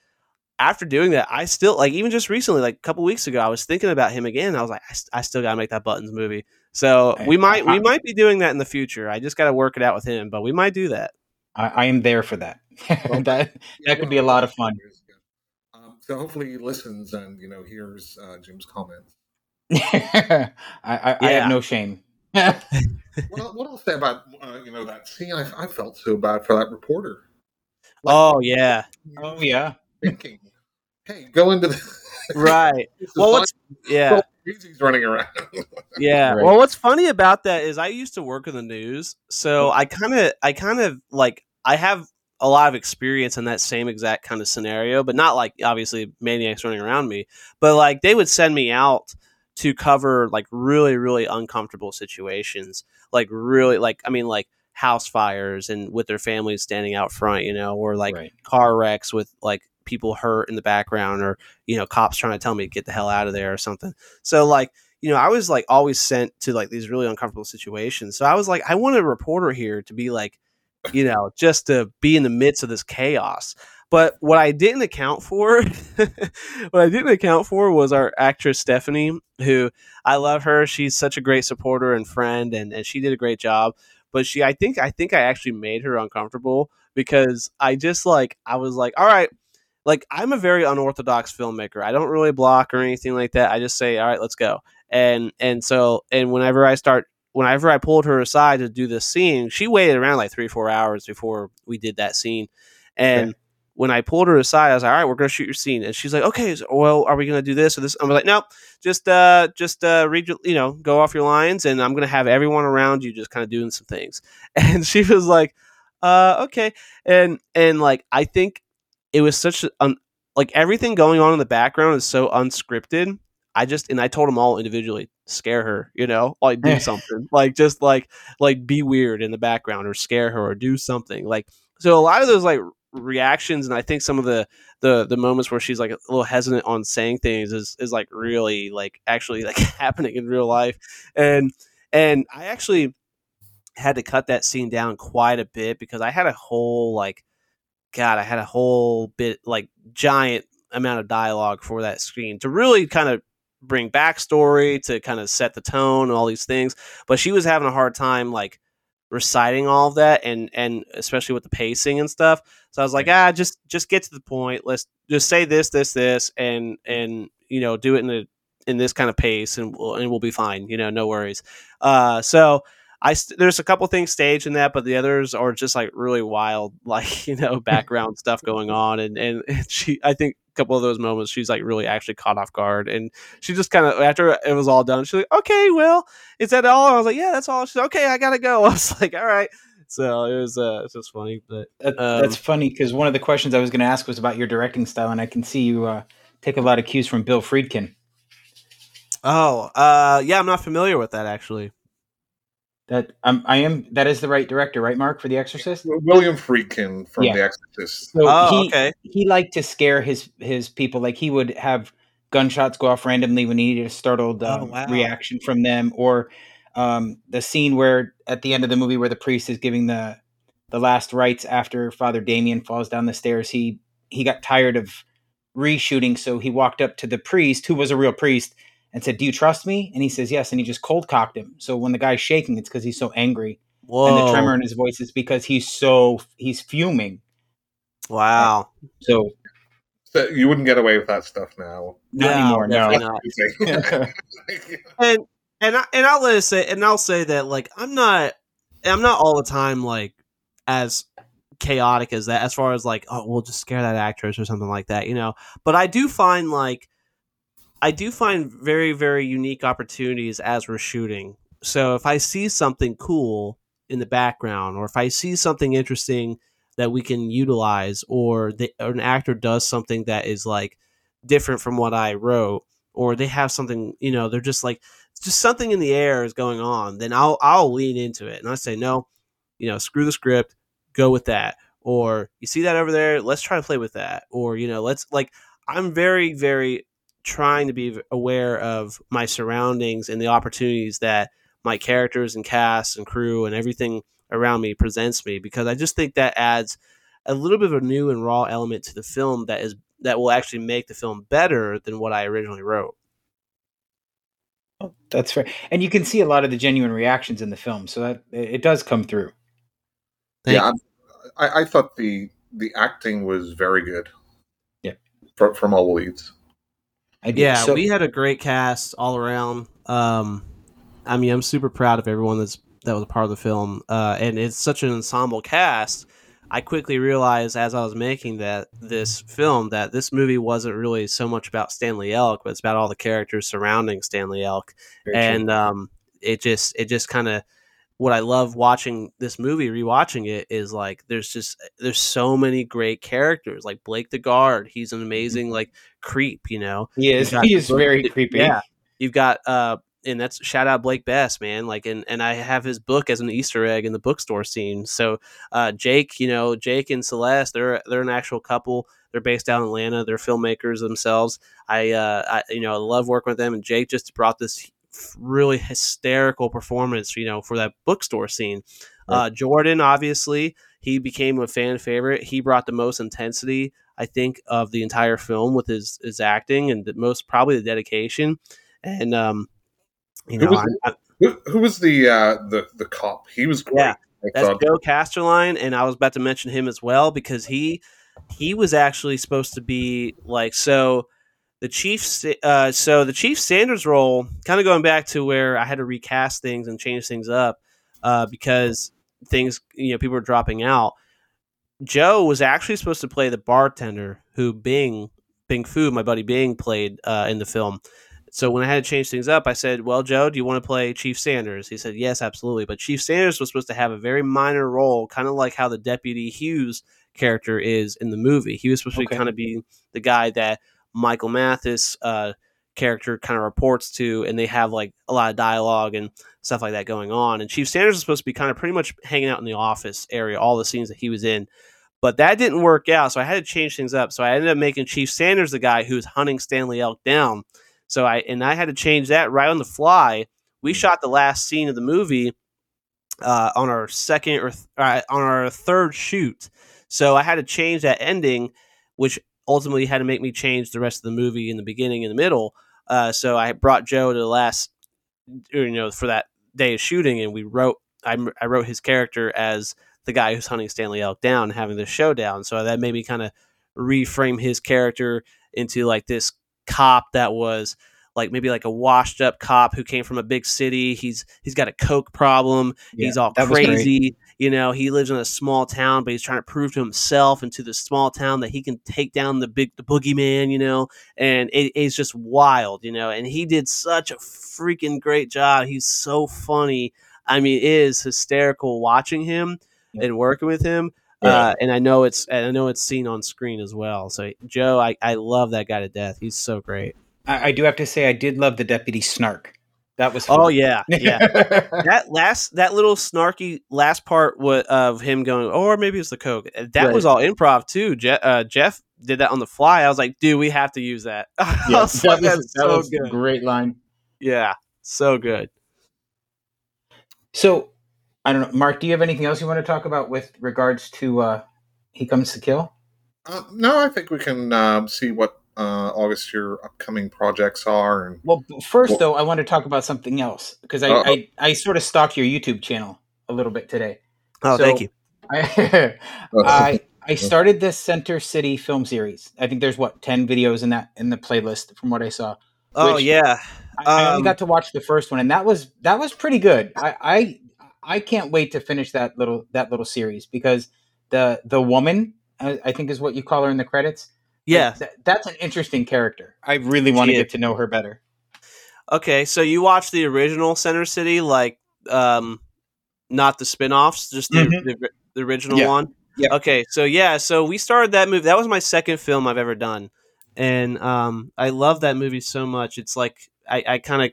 S3: after doing that, I still like even just recently, like a couple weeks ago, I was thinking about him again. I was like, I, st- I still gotta make that buttons movie. So
S1: Hey,
S3: we might we might be doing that in the future. I just gotta work it out with him, but we might do that.
S1: I, I am there for that. that that could be a lot of fun.
S2: Um, so hopefully he listens and you know hears uh, Jim's comments.
S1: I, I, I have no shame.
S2: What, el- what else say about uh, you know that scene? I, I felt so bad for that reporter.
S3: Oh yeah,
S1: oh yeah.
S2: thinking, hey, go into the
S3: right. Well, what's yeah.
S2: He's running around.
S3: Yeah.
S1: Right.
S3: Well, what's funny about that is I used to work in the news, so I kind of, I kind of like, I have a lot of experience in that same exact kind of scenario, but not like obviously maniacs running around me, but like they would send me out to cover like really, really uncomfortable situations, like really, like I mean, like house fires and with their families standing out front, you know, or like
S1: right.
S3: car wrecks with like people hurt in the background or you know cops trying to tell me to get the hell out of there or something. So like you know i was like always sent to like these really uncomfortable situations. So i was like i want a reporter here to be like you know just to be in the midst of this chaos but what i didn't account for what i didn't account for was our actress stephanie who i love her she's such a great supporter and friend and, and she did a great job but she i think i think i actually made her uncomfortable because i just like i was like all right like I'm a very unorthodox filmmaker. I don't really block or anything like that. I just say, "All right, let's go." And and so and whenever I start whenever I pulled her aside to do this scene, she waited around like 3-4 hours before we did that scene. And
S1: Okay.
S3: When I pulled her aside, I was like, "All right, we're going to shoot your scene." And she's like, "Okay, so, well, are we going to do this or this?" I'm like, "No, just uh just uh read your, you know, go off your lines and I'm going to have everyone around you just kind of doing some things." And she was like, "Uh okay." And and like I think it was such an like everything going on in the background is so unscripted. I just and I told them all individually, scare her, you know, like do something, like just like like be weird in the background or scare her or do something. Like so, a lot of those like reactions and I think some of the the the moments where she's like a little hesitant on saying things is is like really like actually like happening in real life, and and I actually had to cut that scene down quite a bit because I had a whole like God, I had a whole bit like giant amount of dialogue for that screen to really kind of bring backstory to kind of set the tone and all these things. But she was having a hard time like reciting all of that and and especially with the pacing and stuff. So I was like, ah, just just get to the point. Let's just say this, this, this, and and you know do it in a in this kind of pace, and we'll and we'll be fine. You know, no worries. Uh, so I st- there's a couple things staged in that, but the others are just like really wild, like you know background stuff going on, and, and she I think couple of those moments she's like really actually caught off guard, and she just kind of after it was all done, she's like, okay, well, is that all? And I was like, yeah, that's all. She's like, okay, I gotta go. I was like, all right. So it was uh, it's just funny, but Um,
S1: that's funny because one of the questions I was going to ask was about your directing style, and I can see you uh, take a lot of cues from Bill Friedkin.
S3: oh, uh, yeah, I'm not familiar with that actually.
S1: That um, I am. That is the right director, right, Mark, for The Exorcist.
S2: William Friedkin from
S1: Yeah.
S2: The Exorcist.
S1: So
S3: Oh,
S1: he,
S3: okay.
S1: He liked to scare his his people. Like he would have gunshots go off randomly when he needed a startled
S3: Oh,
S1: um,
S3: wow.
S1: reaction from them, or um, the scene where at the end of the movie where the priest is giving the the last rites after Father Damien falls down the stairs. He he got tired of reshooting, so he walked up to the priest, who was a real priest, and said, "Do you trust me?" And he says, "Yes." And he just cold cocked him. So when the guy's shaking, it's because he's so angry,
S3: Whoa.
S1: and the tremor in his voice is because he's so he's fuming.
S3: wow.
S1: So
S2: So you wouldn't get away with that stuff now.
S1: not
S3: No,
S1: anymore. No.
S3: definitely not. and and I, and I'll let it say and I'll say that like I'm not I'm not all the time like as chaotic as that as far as like oh we'll just scare that actress or something like that you know but I do find like I do find very very unique opportunities as we're shooting. So if I see something cool in the background or if I see something interesting that we can utilize or, the, or an actor does something that is like different from what I wrote or they have something you know they're just like just something in the air is going on then I'll I'll lean into it. And I say no you know screw the script go with that. Or you see that over there? Let's try to play with that. Or you know let's like I'm very very trying to be aware of my surroundings and the opportunities that my characters and cast and crew and everything around me presents me because I just think that adds a little bit of a new and raw element to the film that is that will actually make the film better than what I originally wrote.
S1: Oh, That's fair, and you can see a lot of the genuine reactions in the film, so that it does come through.
S3: Thank
S2: yeah, I, I thought the the acting was very good.
S1: Yeah.
S2: from, from all the leads.
S1: I did.
S3: Yeah,
S1: So-
S3: we had a great cast all around. Um, I mean, I'm super proud of everyone that's that was a part of the film, uh, and it's such an ensemble cast. I quickly realized as I was making that this film that this movie wasn't really so much about Stanley Elk, but it's about all the characters surrounding Stanley Elk, and um, it just it just kind of what I love watching this movie, rewatching it, is like there's just there's so many great characters. Like Blake the guard, he's an amazing like creep, you know.
S1: he is
S3: got
S1: he is very creepy.
S3: Yeah, you've got uh, and that's shout out Blake Best, man. Like, and and I have his book as an Easter egg in the bookstore scene. So, uh, Jake, you know, Jake and Celeste, they're they're an actual couple. They're based out in Atlanta. They're filmmakers themselves. I, uh, I you know, I love working with them. And Jake just brought this really hysterical performance, you know, for that bookstore scene. Uh, Jordan, obviously, he became a fan favorite. He brought the most intensity, I think, of the entire film with his his acting and the most probably the dedication. And um, you
S2: Who
S3: know,
S2: was
S3: I,
S2: Who, who was the uh, the the cop? He was great.
S3: Yeah, that's. Joe Casterline, and I was about to mention him as well because he he was actually supposed to be like so. The Chiefs, uh, so the Chief Sanders role, kind of going back to where I had to recast things and change things up uh, because things, you know, people were dropping out. Joe was actually supposed to play the bartender who Bing Bing Fu, my buddy Bing, played uh, in the film. So when I had to change things up, I said, "Well, Joe, do you want to play Chief Sanders?" He said, "Yes, absolutely." But Chief Sanders was supposed to have a very minor role, kind of like how the Deputy Hughes character is in the movie. He was supposed
S1: Okay.
S3: to kind of be the guy that Michael Mathis uh, character kind of reports to, and they have like a lot of dialogue and stuff like that going on. And Chief Sanders is supposed to be kind of pretty much hanging out in the office area, all the scenes that he was in. But that didn't work out, so I had to change things up. So I ended up making Chief Sanders the guy who's hunting Stanley Elk down. So I and I had to change that right on the fly. We shot the last scene of the movie uh, on our second or th- uh, on our third shoot. So I had to change that ending, which ultimately had to make me change the rest of the movie in the beginning and the middle. Uh, so I brought Joe to the last, you know, for that day of shooting, and we wrote. I, I wrote his character as the guy who's hunting Stanley Elk down, having the showdown. So that made me kind of reframe his character into like this cop that was like maybe like a washed up cop who came from a big city. He's he's got a coke problem.
S1: Yeah,
S3: he's all crazy. You know, he lives in a small town, but he's trying to prove to himself and to the small town that he can take down the big the boogeyman. You know, and it, it's just wild. You know, and he did such a freaking great job. He's so funny. I mean, it is hysterical watching him
S1: Yeah.
S3: and working with him.
S2: Yeah.
S3: Uh, and I know it's and I know it's seen on screen as well. So Joe, I, I love that guy to death. He's so great.
S1: I, I do have to say I did love the deputy snark. That was
S3: Oh yeah, yeah. that last that little snarky last part wa- of him going, or maybe it's the coke. Uh, That
S1: Right.
S3: was all improv too. Je- uh, Jeff did that on the fly. I was like, dude, we have to use that.
S1: Yeah,
S3: was
S1: that
S3: like,
S1: was, that
S3: so
S1: was a
S3: good.
S1: great line.
S3: Yeah, so good.
S1: So I don't know, Mark. Do you have anything else you want to talk about with regards to uh, He Comes to Kill?
S2: Uh, no, I think we can um, see what uh, August, your upcoming projects are. And
S1: Well, first
S2: Well-
S1: though, I want to talk about something else because I,
S2: Uh-oh.
S1: I I sort of stalked your YouTube channel a little bit today.
S3: Oh,
S1: So-
S3: thank you.
S1: I I I started this Center City film series. I think there's what ten videos in that in the playlist from what I saw.
S3: Oh yeah.
S1: I, I only
S3: Um,
S1: got to watch the first one, and that was that was pretty good. I, I I can't wait to finish that little that little series because the the woman I, I think is what you call her in the credits.
S3: Yeah.
S1: Th- that's an interesting character. I really want to get to know her better.
S3: Okay, so you watched the original Center City, like um, not the spin-offs, just the
S1: Mhm.
S3: the, the original
S1: Yeah.
S3: one.
S1: Yeah.
S3: Okay, so yeah, so we started that movie. That was my second film I've ever done, and um, I love that movie so much. It's like I, I kind of.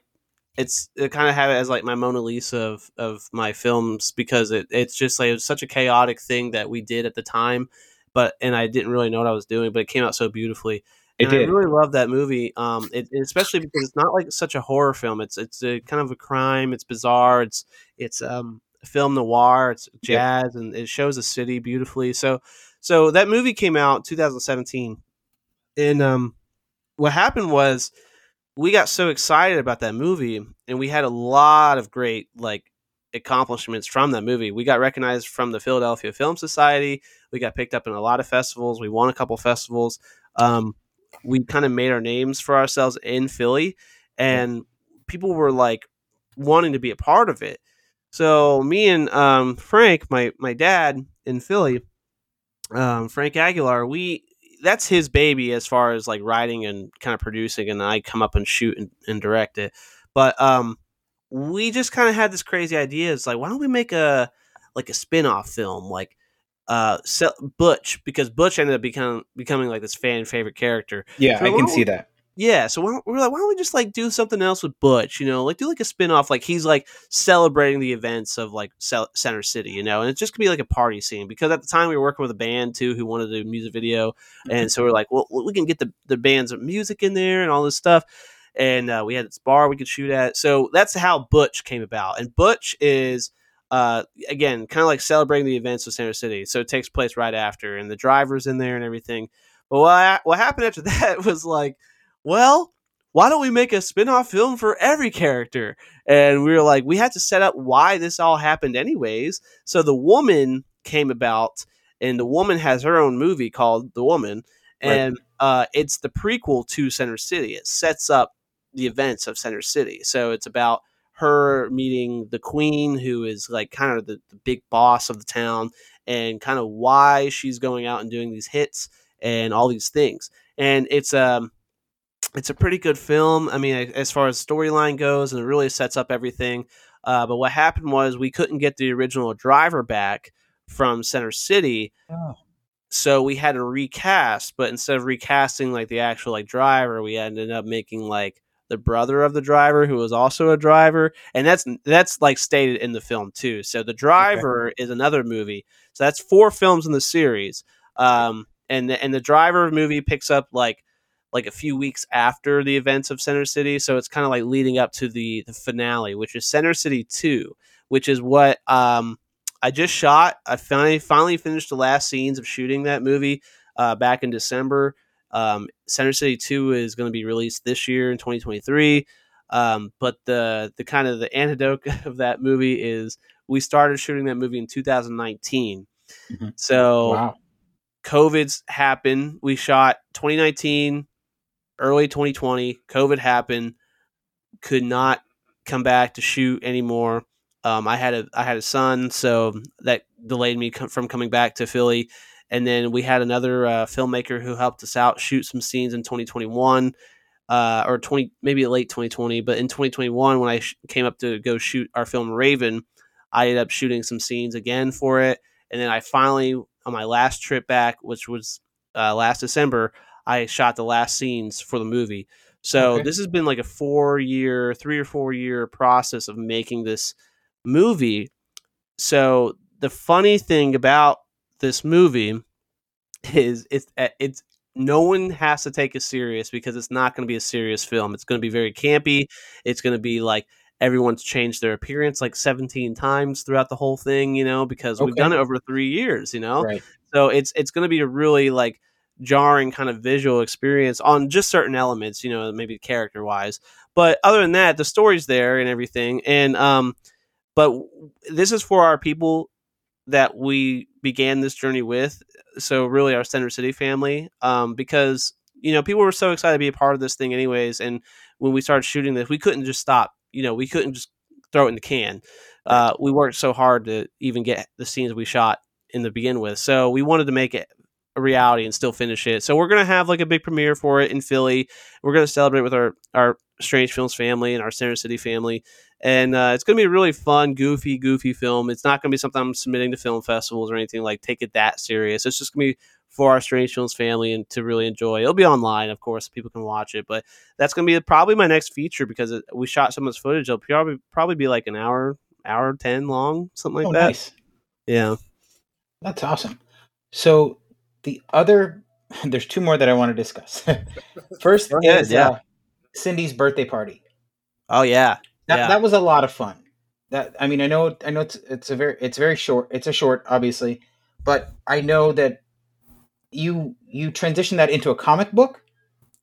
S3: It's I kind of have it as like my Mona Lisa of, of my films because it, it's just like it was such a chaotic thing that we did at the time, but and I didn't really know what I was doing, but it came out so beautifully
S1: It
S3: and
S1: did.
S3: I really love that movie. Um, it, especially because it's not like such a horror film. It's it's a kind of a crime. It's bizarre. It's it's um film noir. It's
S1: Yeah.
S3: jazz, and it shows a city beautifully. So so that movie came out 2017, and um, what happened was we got so excited about that movie, and we had a lot of great like accomplishments from that movie. We got recognized from the Philadelphia Film Society. We got picked up in a lot of festivals. We won a couple festivals. Um, we kind of made our names for ourselves in Philly, and people were like wanting to be a part of it. So me and um, Frank, my my dad in Philly, um, Frank Aguilar, we that's his baby as far as like writing and kind of producing, and I come up and shoot and, and direct it. But um, we just kind of had this crazy idea. It's like, why don't we make a like a spin off film, like uh, Butch, because Butch ended up becoming becoming like this fan favorite character.
S1: Yeah,
S3: So
S1: I can see
S3: we-
S1: that.
S3: Yeah, so why don't, we're like, why don't we just like do something else with Butch? You know, like do like a spin off, like he's like celebrating the events of like Center City, you know, and it's just gonna be like a party scene because at the time we were working with a band too who wanted to do a music video, and so we're like, well, we can get the the band's music in there and all this stuff, and uh, we had this bar we could shoot at, so that's how Butch came about, and Butch is. Uh, again, kind of like celebrating the events of Center City. So it takes place right after, and the driver's in there and everything. But what, what happened after that was like, well, why don't we make a spin-off film for every character? And we were like, we had to set up why this all happened anyways. So the woman came about and the woman has her own movie called The Woman.
S1: Right.
S3: And uh, it's the prequel to Center City. It sets up the events of Center City. So it's about her meeting the queen, who is like kind of the, the big boss of the town, and kind of why she's going out and doing these hits and all these things. And it's um it's a pretty good film. I mean, as far as storyline goes, and it really sets up everything. Uh, but what happened was we couldn't get the original driver back from Center City,
S1: Oh.
S3: so we had to recast. But instead of recasting like the actual like driver, we ended up making like the brother of the driver who was also a driver, and that's that's like stated in the film too. So the driver is another movie. So that's four films in the series. Um, and the, and the driver movie picks up like like a few weeks after the events of Center City, so it's kind of like leading up to the the finale, which is Center City Two, which is what um I just shot. I finally finally finished the last scenes of shooting that movie uh, back in December. Um, Center City Two is going to be released this year in 2023. Um, but the the kind of the antidote of that movie is we started shooting that movie in 2019.
S1: Mhm.
S3: So
S1: Wow.
S3: COVID's happened. We shot 2019, early 2020. COVID happened. Could not come back to shoot anymore. Um, I had a I had a son, so that delayed me co- from coming back to Philly. And then we had another uh, filmmaker who helped us out shoot some scenes in 2021, uh, or 20 maybe late 2020. But in 2021, when I sh- came up to go shoot our film Raven, I ended up shooting some scenes again for it. And then I finally, on my last trip back, which was uh, last December, I shot the last scenes for the movie. So
S1: Okay.
S3: this has been like a four year, three or four year process of making this movie. So the funny thing about this movie is it's it's no one has to take it serious because it's not going to be a serious film. It's going to be very campy. It's going to be like everyone's changed their appearance like 17 times throughout the whole thing, you know, because we've done it over 3 years, you know.
S1: Right.
S3: So it's it's going to be a really like jarring kind of visual experience on just certain elements, you know, maybe character wise. But other than that, the story's there and everything. And um, but this is for our people that we began this journey with. So really, our Center City family, um, because you know people were so excited to be a part of this thing, anyways. And when we started shooting this, we couldn't just stop. You know, we couldn't just throw it in the can. Uh, we worked so hard to even get the scenes we shot in the begin with. So we wanted to make it a reality and still finish it. So we're gonna have like a big premiere for it in Philly. We're gonna celebrate with our our Strange Films family and our Center City family, and uh, it's gonna be a really fun, goofy, goofy film. It's not gonna be something I'm submitting to film festivals or anything like take it that serious. It's just gonna be for our Strange Films family and to really enjoy. It'll be online, of course, people can watch it. But that's gonna be probably my next feature because it, we shot so much footage. It'll probably probably be like an hour, hour ten long, something like
S1: oh,
S3: that.
S1: nice.
S3: Yeah.
S1: That's awesome. So the other, there's two more that I want to discuss. First
S3: ahead,
S1: is
S3: yeah.
S1: uh, Cindy's birthday party.
S3: Oh yeah.
S1: That
S3: yeah.
S1: that was a lot of fun. That I mean, I know I know it's it's a very it's very short. It's a short, obviously, but I know that you you transitioned that into a comic book.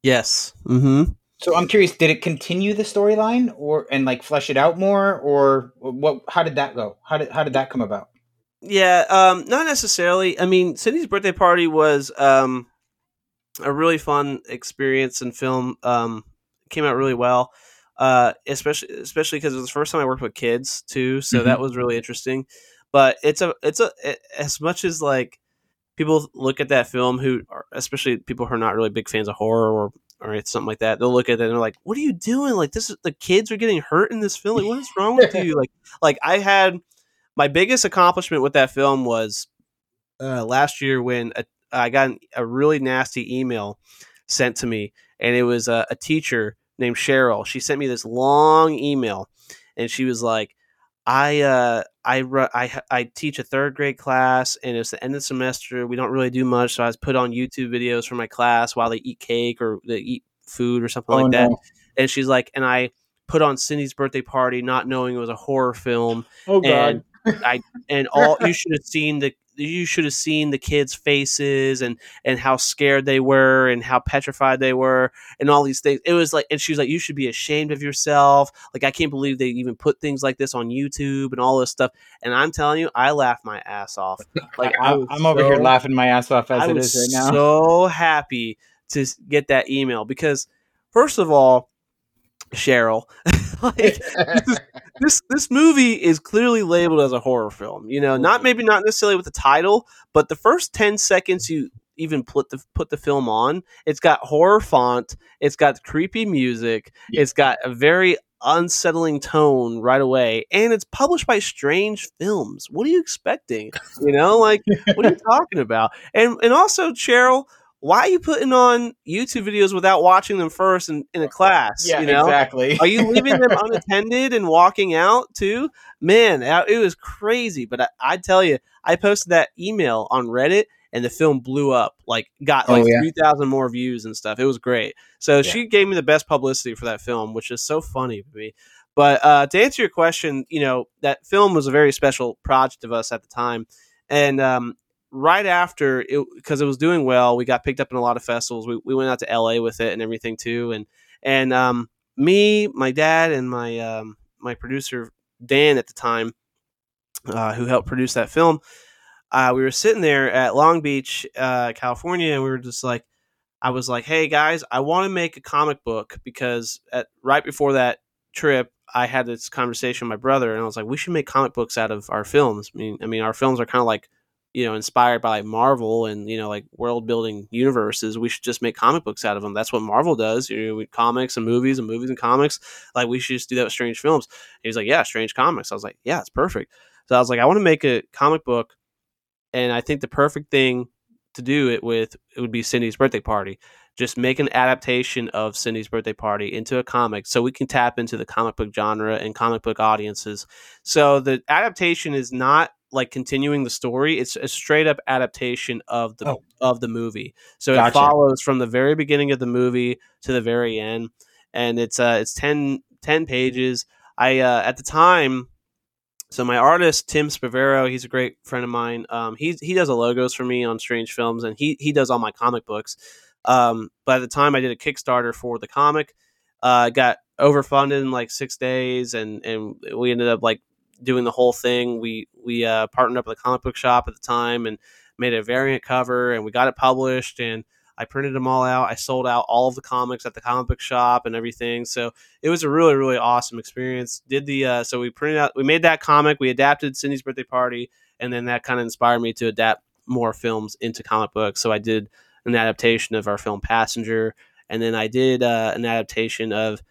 S3: yes. Mm-hmm.
S1: So I'm curious, did it continue the storyline or and like flesh it out more, or what? How did that go? How did how did that come about?
S3: Yeah, um, not necessarily. I mean, Cindy's birthday party was um, a really fun experience and film. Um, came out really well, uh, especially especially because it was the first time I worked with kids too, so that was really interesting. But it's a it's a it- as much as like people look at that film who are especially people who are not really big fans of horror or or it's something like that they'll look at it and they're like what are you doing? Like this is the kids are getting hurt in this film. Like what is wrong with you? Like like i had my biggest accomplishment with that film was uh, last year when a, I got an, a really nasty email sent to me, and it was a, a teacher named Cheryl. She sent me this long email, and she was like, "I uh, I ru- I I teach a third grade class, and it's the end of the semester. We don't really do much, so I was put on YouTube videos for my class while they eat cake or they eat food or something
S1: Oh,
S3: like that." And she's like, and I put on Cindy's birthday party, not knowing it was a horror film
S1: Oh
S3: and I and all you should have seen the you should have seen the kids' faces and and how scared they were and how petrified they were and all these things. It was like, and she was like, "You should be ashamed of yourself." Like, I can't believe they even put things like this on YouTube and all this stuff. And I'm telling you, I laughed my ass off. Like, I was
S1: I'm over here laughing my ass off as
S3: I
S1: it is right now.
S3: so happy to get that email because, first of all, Cheryl, like this this movie is clearly labeled as a horror film. You know, not maybe not necessarily with the title, but the first ten seconds you even put the put the film on, it's got horror font, it's got creepy music,
S1: Yeah.
S3: it's got a very unsettling tone right away, and it's published by Strange Films. What are you expecting? You know, like what are you talking about? And and also Cheryl. Why are you putting on YouTube videos without watching them first in, in a class?
S1: yeah,
S3: you know,
S1: exactly.
S3: are you leaving them unattended and walking out too? Man, it was crazy. But I, I tell you, I posted that email on Reddit and the film blew up. Like, got
S1: Oh,
S3: like
S1: yeah.
S3: 3,000 more views and stuff. It was great. So
S1: Yeah.
S3: she gave me the best publicity for that film, which is so funny to me. But uh, to answer your question, you know, that film was a very special project of us at the time. And um, right after it because it was doing well we got picked up in a lot of festivals. We, we went out to la with it and everything too and and um me my dad and my um my producer dan at the time uh, who helped produce that film uh, we were sitting there at long beach uh, california and we were just like i was like hey guys i want to make a comic book because at right before that trip i had this conversation with my brother and i was like we should make comic books out of our films. I mean i mean our films are kind of like you know inspired by like Marvel and you know like world building universes. We should just make comic books out of them. That's what Marvel does. You know, with comics and movies and movies and comics. Like we should just do that with Strange Films. He was like, yeah, Strange Comics. I was like, yeah, it's perfect. So I was like, I want to make a comic book, and I think the perfect thing to do it with it would be Cindy's birthday party. Just make an adaptation of Cindy's birthday party into a comic so we can tap into the comic book genre and comic book audiences. So the adaptation is not like continuing the story; it's a straight up adaptation of the
S1: Oh.
S3: of the movie. So it follows from the very beginning of the movie to the very end, and it's uh it's 10, 10 pages. I uh, at the time so my artist Tim Spavero, he's a great friend of mine. Um, he he does the logos for me on Strange Films, and he he does all my comic books. Um, by the time I did a Kickstarter for the comic, uh, got overfunded in like six days, and and we ended up like doing the whole thing. We we uh, partnered up with a comic book shop at the time and made a variant cover, and we got it published and. I printed them all out. I sold out all of the comics at the comic book shop and everything. So it was a really, really awesome experience. Did the uh, so we printed out, we made that comic, we adapted Cindy's birthday party, and then that kind of inspired me to adapt more films into comic books. So I did an adaptation of our film Passenger, and then I did uh, an adaptation of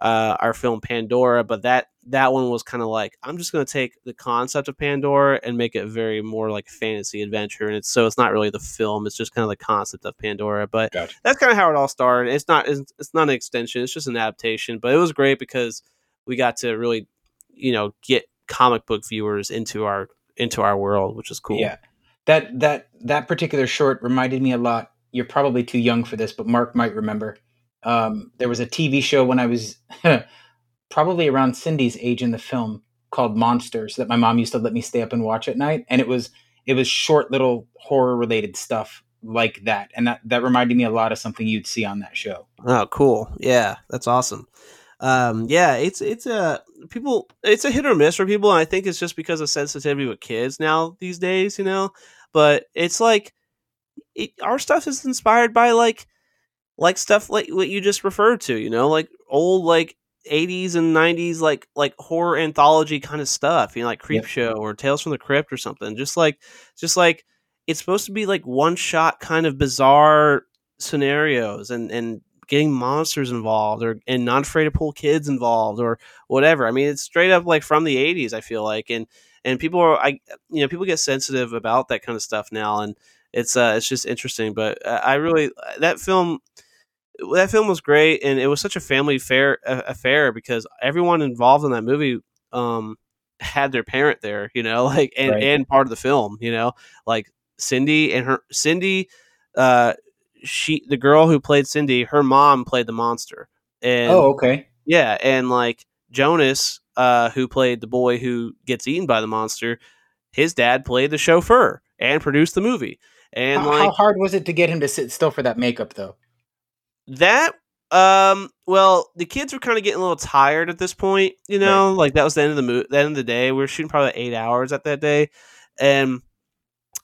S3: uh, our film Pandora, but that that one was kind of like I'm just going to take the concept of Pandora and make it very more like fantasy adventure, and it's so it's not really the film; it's just kind of the concept of Pandora. But
S1: Gotcha.
S3: that's kind of how it all started. It's not it's, it's not an extension; it's just an adaptation. But it was great because we got to really, you know, get comic book viewers into our into our world, which is cool.
S1: Yeah, that that that particular short reminded me a lot. You're probably too young for this, but Mark might remember. Um, there was a TV show when I was probably around Cindy's age in the film called Monsters that my mom used to let me stay up and watch at night, and it was it was short little horror related stuff like that, and that that reminded me a lot of something you'd see on that show.
S3: Oh, cool. Yeah, that's awesome. Um, yeah, it's it's a people. It's a hit or miss for people, and I think it's just because of sensitivity with kids now these days, you know. But it's like it, our stuff is inspired by like like stuff like what you just referred to, you know, like old like 80s and 90s like like horror anthology kind of stuff, you know, like Creep
S1: Yep.
S3: Show or Tales from the Crypt or something. Just like just like it's supposed to be like one shot kind of bizarre scenarios and and getting monsters involved or and not afraid to pull kids involved or whatever. I mean, it's straight up like from the 80s, I feel like and and people are I you know, people get sensitive about that kind of stuff now and it's uh it's just interesting, but uh, I really that film that film was great and it was such a family fair affair because everyone involved in that movie um had their parent there, you know, like and
S1: Right.
S3: and part of the film, you know, like Cindy and her Cindy uh she the girl who played Cindy, her mom played the monster. And
S1: oh, okay.
S3: yeah, and like Jonas uh who played the boy who gets eaten by the monster, his dad played the chauffeur and produced the movie. And
S1: How,
S3: like
S1: how hard was it to get him to sit still for that makeup, though?
S3: That um well the kids were kind of getting a little tired at this point you know like that was the end of the mo- the end of the day we were shooting probably eight hours at that day and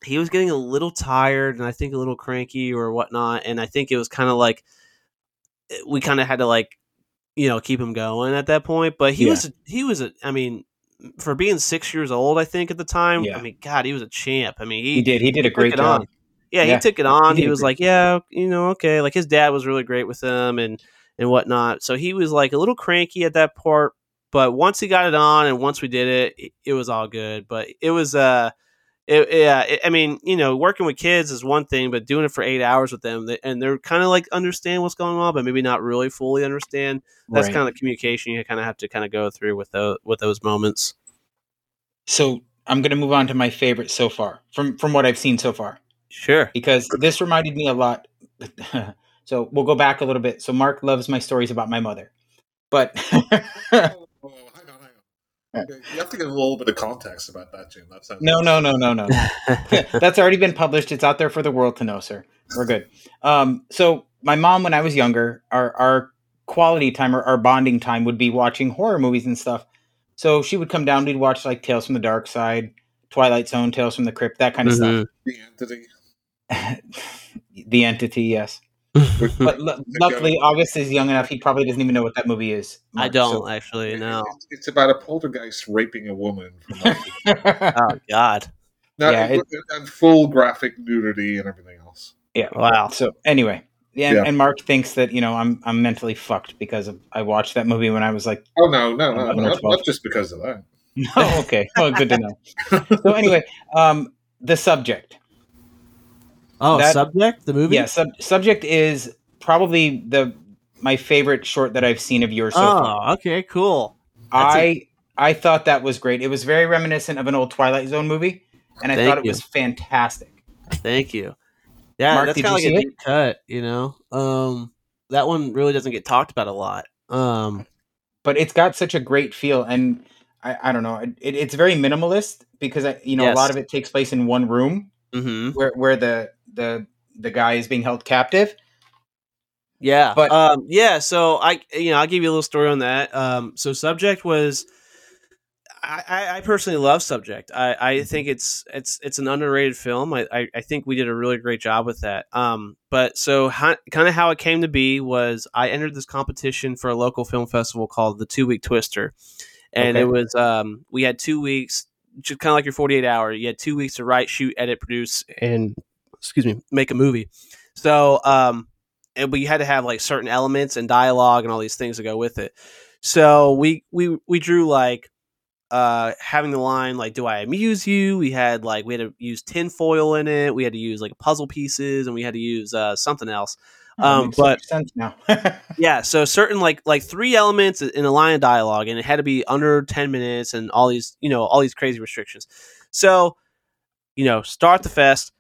S3: he was getting a little tired and i think a little cranky or whatnot and i think it was kind of like eh, we kind of had to like you know keep him going at that point but he
S1: Yeah.
S3: was he was a i mean for being six years old i think at the time
S1: Yeah.
S3: i mean god he was a champ i mean
S1: He he did. He did a great job.
S3: on. Yeah,
S1: Yeah,
S3: he took it on.
S1: did
S3: He, was like, "Yeah, you know, okay." Like his dad was really great with him and and whatnot. So he was like a little cranky at that part, but once he got it on and once we did it, it, it was all good. But it was uh, it, yeah. It, I mean, you know, working with kids is one thing, but doing it for eight hours with them, they, and they're kind of like understand what's going on, but maybe not really fully understand. That's
S1: Right.
S3: kind of the communication you kind of have to kind of go through with those with those moments.
S1: So I'm going to move on to my favorite so far from from what I've seen so far
S3: Sure.
S1: because this reminded me a lot. so we'll go back a little bit. So Mark loves my stories about my mother, but
S2: Oh, hang on, hang on. Okay, You have to give a little bit of context about that, Jim. That sounds
S1: no, no, no, no, no. That's already been published. It's out there for the world to know, sir. We're good. Um, so my mom, when I was younger, our our quality time or our bonding time would be watching horror movies and stuff. So she would come down. We'd watch like Tales from the Dark Side, Twilight Zone, Tales from the Crypt, that kind of
S3: Mhm.
S2: the entity.
S1: Stuff. the entity, yes. But l- luckily, August is young enough. He probably doesn't even know what that movie is.
S3: I don't
S1: so-
S3: actually know.
S2: It's, it's about a poltergeist raping a woman. From
S3: Oh God!
S2: now,
S1: Yeah,
S2: it- and full graphic nudity and everything else.
S1: yeah.
S3: Wow.
S1: So anyway, yeah, and,
S2: Yeah.
S1: and Mark thinks that you know I'm I'm mentally fucked because of, I watched that movie when I was like
S2: Oh no, no, no,
S1: I'm
S2: no
S1: not
S2: not, just because of that.
S1: Oh, okay. Well, good to know. So anyway, um, the subject.
S3: Oh,
S1: That-
S3: subject the movie.
S1: Yeah, sub- subject is probably the my favorite short that I've seen of yours so far.
S3: Oh, okay, cool. that's
S1: I I thought that was great. It was very reminiscent of an old Twilight Zone movie, and I
S3: Thank
S1: thought it
S3: you.
S1: was fantastic.
S3: Thank you. Yeah,
S1: Mark,
S3: that's kind of like a deep cut. You know, um, that one really doesn't get talked about a lot. Um,
S1: But it's got such a great feel, and I, I don't know. It, it's very minimalist because I, you know
S3: Yes.
S1: a lot of it takes place in one room
S3: Mm-hmm.
S1: where where the the the guy is being held captive.
S3: Yeah,
S1: But-
S3: um, yeah. So I, you know, I'll give you a little story on that. Um, so subject was, I, I, personally love subject. I, I think it's it's it's an underrated film. I, I, I think we did a really great job with that. Um, but so kind of how it came to be was I entered this competition for a local film festival called the Two Week Twister, and
S1: Okay.
S3: it was um, we had two weeks, just kind of like your forty eight hour. You had two weeks to write, shoot, edit, produce, and excuse me, make a movie. So um, and we had to have like certain elements and dialogue and all these things to go with it. So we we we drew like uh having the line like do I amuse you? We had like we had to use tinfoil in it. We had to use like puzzle pieces and we had to use uh something else.
S1: Oh,
S3: Um, but-
S1: sense now.
S3: Yeah, so certain like like three elements in a line of dialogue, and it had to be under ten minutes, and all these you know all these crazy restrictions. So, you know, start the fest.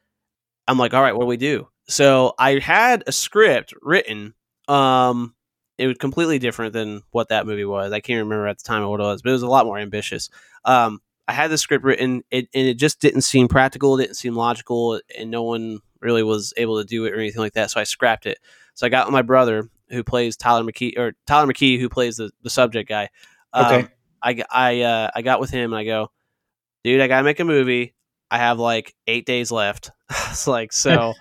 S3: I'm like, all right, what do we do? So I had a script written. Um, it was completely different than what that movie was. I can't remember at the time what it was, but it was a lot more ambitious. Um, I had the script written, it, and it just didn't seem practical. It didn't seem logical, and no one really was able to do it or anything like that. So I scrapped it. So I got my brother, who plays Tyler McKee, or Tyler McKee, who plays the, the subject guy. Um,
S1: Okay.
S3: I I uh, I got with him, and I go, dude, I gotta make a movie. I have like eight days left. it's like so,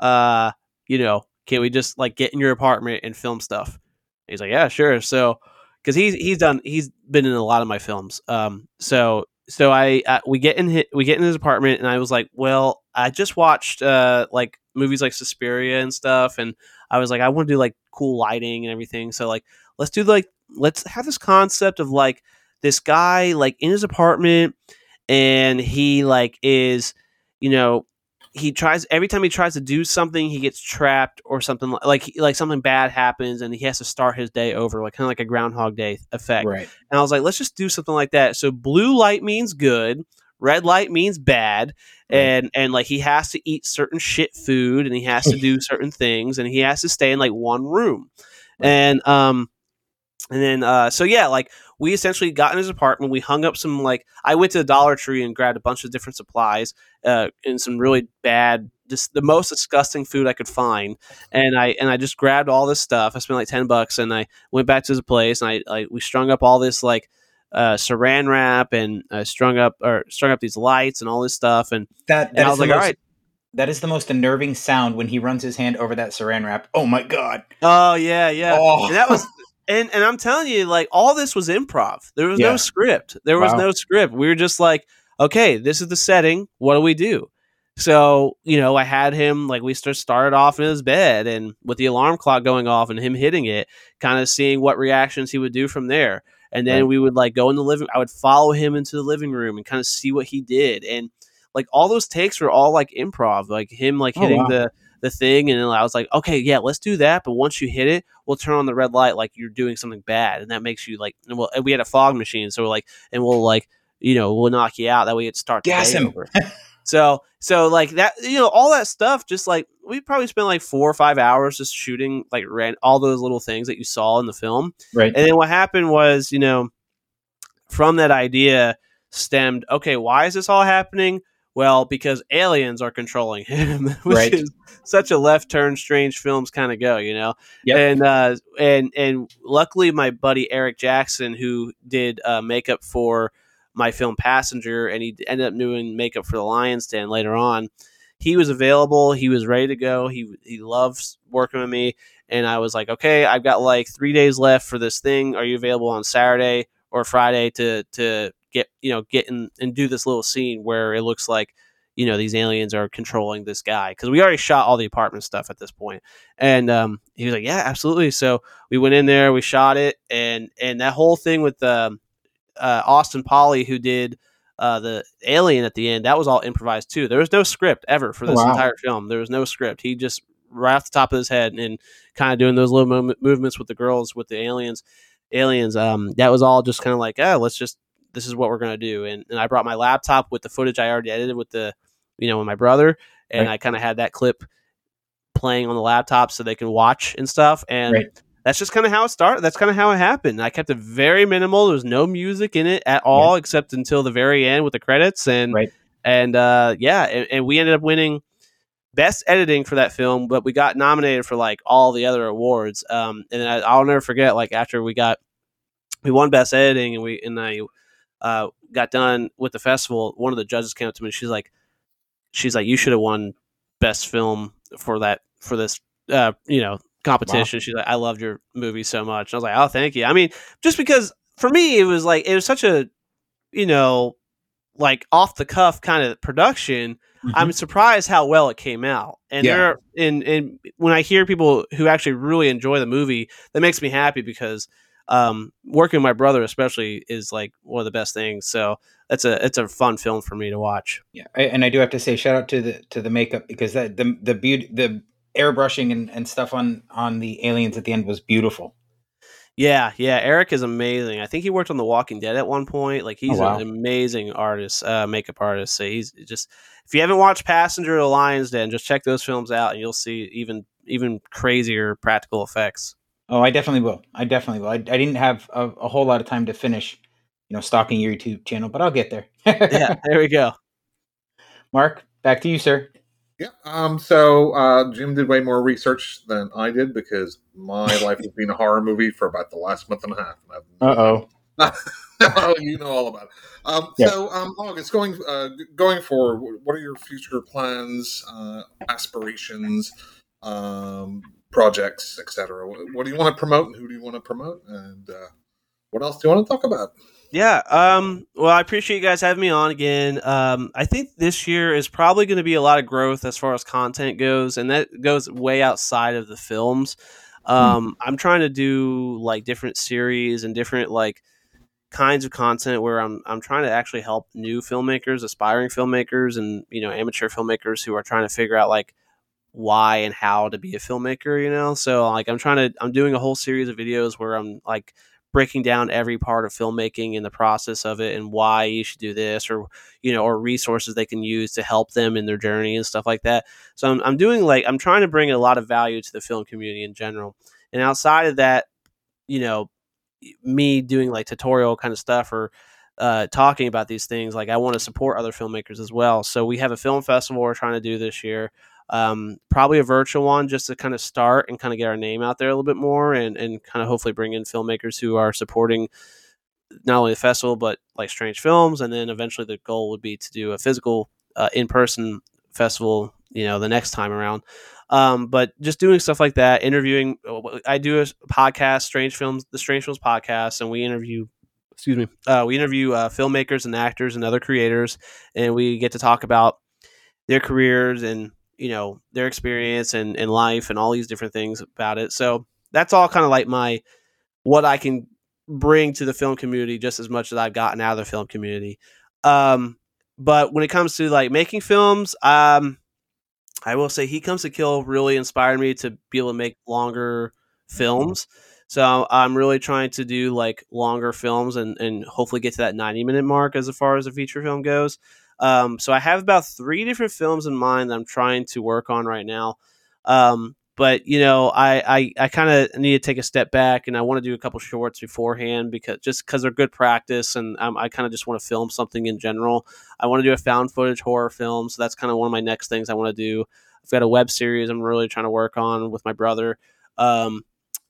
S3: uh, you know, can we just like get in your apartment and film stuff? He's like, yeah, sure. So, because he's he's done he's been in a lot of my films. Um, so so I uh, we get in hi- we get in his apartment, and I was like, well, I just watched uh like movies like Suspiria and stuff, and I was like, I want to do like cool lighting and everything. So like, let's do like let's have this concept of like this guy like in his apartment, and he like is you know he tries every time he tries to do something he gets trapped or something li- like like something bad happens and he has to start his day over like kind of like a groundhog day effect.
S1: Right.
S3: and i was like let's just do something like that. So blue light means good red light means bad and and like he has to eat certain shit food and he has to do certain things and he has to stay in like one room. And um and then uh so yeah like we essentially got in his apartment we hung up some like i went to the dollar tree and grabbed a bunch of different supplies uh and some really bad just the most disgusting food i could find and i and i just grabbed all this stuff i spent like 10 bucks and i went back to his place and i like we strung up all this like uh saran wrap and uh, strung up or strung up these lights and all this stuff and,
S1: That
S3: and i was like
S1: most,
S3: right
S1: that is the most unnerving sound when he runs his hand over that saran wrap. Oh my god.
S3: oh yeah yeah
S1: Oh.
S3: that was and and I'm telling you, like all this was improv. There was
S1: Yeah.
S3: no script. There was
S1: Wow.
S3: no script. We were just like, okay, this is the setting. What do we do? So you know, I had him like we start started off in his bed and with the alarm clock going off and him hitting it, kind of seeing what reactions he would do from there. And then
S1: Right.
S3: we would like go in the living. I would follow him into the living room and kind of see what he did. And like all those takes were all like improv, like him like
S1: Oh,
S3: hitting
S1: wow.
S3: the the thing, and then I was like, okay, yeah, let's do that. But once you hit it, we'll turn on the red light like you're doing something bad, and that makes you like. And well, and we had a fog machine, so we're like, and we'll like, you know, we'll knock you out. That way, it start the
S1: Gas him.
S3: over. So, so like that, you know, all that stuff. Just like we probably spent like four or five hours just shooting like ran all those little things that you saw in the film.
S1: Right.
S3: And then what happened was, you know, from that idea stemmed, okay, why is this all happening? Well, because aliens are controlling him, which
S1: Right.
S3: is such a left turn strange films kind of go, you know.
S1: Yep.
S3: And uh and and luckily my buddy Eric Jackson who did uh makeup for my film Passenger and he ended up doing makeup for the Lions Den later on. He was available, he was ready to go. He he loves working with me and I was like, "Okay, I've got like 3 days left for this thing. Are you available on Saturday or Friday to to get, you know, get in and do this little scene where it looks like you know these aliens are controlling this guy because we already shot all the apartment stuff at this point. And um, he was like yeah absolutely. So we went in there we shot it and and that whole thing with um, uh, austin polly who did uh, the alien at the end that was all improvised too. There was no script ever for
S1: Oh,
S3: this
S1: wow.
S3: entire film. There was no script. He just right off the top of his head and kind of doing those little mo- movements with the girls with the aliens aliens um that was all just kind of like oh let's just this is what we're gonna do and, and i brought my laptop with the footage i already edited with the you know with my brother and
S1: Right.
S3: i kind of had that clip playing on the laptop so they can watch and stuff and
S1: Right.
S3: that's just kind of how it started. That's kind of how it happened. I kept it very minimal. There was no music in it at all, yeah. except until the very end with the credits. And
S1: right.
S3: and uh, yeah, and, and, we ended up winning best editing for that film, but we got nominated for like all the other awards. Um, and I, will never forget, like after we got we won best editing, and we and I uh, got done with the festival. One of the judges came up to me. she's like, she's like, you should have won best film for that for this uh, you know competition. Wow. She's like, I loved your movie so much. And I was like, oh, thank you. I mean, just because for me, it was like, it was such a, you know, like off the cuff kind of production. Mm-hmm. I'm surprised how well it came out. And yeah. there, and, and when I hear people who actually really enjoy the movie, that makes me happy because um, working with my brother especially is like one of the best things. So it's a it's a fun film for me to watch.
S1: Yeah, I, and I do have to say shout out to the to the makeup because that the the beauty the airbrushing and, and stuff on on the aliens at the end was beautiful.
S3: Yeah, yeah. Eric is amazing. I think he worked on The Walking Dead at one point. Like he's oh, wow. an amazing artist, uh, makeup artist. So he's just if you haven't watched Passenger to Lion's Den, just check those films out and you'll see even even crazier practical effects.
S1: Oh, I definitely will. I definitely will. I, I didn't have a, a whole lot of time to finish, you know, stalking your YouTube channel, but I'll get there.
S3: yeah, there we go.
S1: Mark, back to you, sir.
S2: Yeah. Um. So uh, Jim did way more research than I did because my life has been a horror movie for about the last month and a half.
S1: Uh oh.
S2: oh, you know all about it. Um, yeah. So, um, August, going uh, going forward, what are your future plans, uh, aspirations, um, projects, etc.? What do you want to promote, and who do you want to promote, and uh, what else do you want to talk about?
S3: Yeah. Um, well, I appreciate you guys having me on again. Um, I think this year is probably going to be a lot of growth as far as content goes, and that goes way outside of the films. Um, mm. I'm trying to do like different series and different like kinds of content where I'm I'm trying to actually help new filmmakers, aspiring filmmakers, and you know amateur filmmakers who are trying to figure out like why and how to be a filmmaker. You know, so like I'm trying to I'm doing a whole series of videos where I'm like breaking down every part of filmmaking and the process of it and why you should do this or you know or resources they can use to help them in their journey and stuff like that. So i'm, I'm doing like i'm trying to bring a lot of value to the film community in general. And outside of that you know me doing like tutorial kind of stuff or uh, talking about these things like i want to support other filmmakers as well. So we have a film festival we're trying to do this year um, probably a virtual one just to kind of start and kind of get our name out there a little bit more and, and kind of hopefully bring in filmmakers who are supporting not only the festival but like strange films. And then eventually the goal would be to do a physical uh, in-person festival you know the next time around. Um, but just doing stuff like that interviewing uh, i do a podcast strange films the strange films podcast and we interview excuse me uh, we interview uh, filmmakers and actors and other creators and we get to talk about their careers and you know their experience and, and life and all these different things about it. So that's all kind of like my what i can bring to the film community just as much as i've gotten out of the film community. Um, but when it comes to like making films um, i will say he comes to kill really inspired me to be able to make longer films. So i'm really trying to do like longer films and, and hopefully get to that 90 minute mark as far as a feature film goes um, so I have about three different films in mind that I'm trying to work on right now. Um, but you know, I I, I kind of need to take a step back, and I want to do a couple shorts beforehand because just because they're good practice, and I kind of just want to film something in general. I want to do a found footage horror film, so that's kind of one of my next things I want to do. I've got a web series I'm really trying to work on with my brother. Um,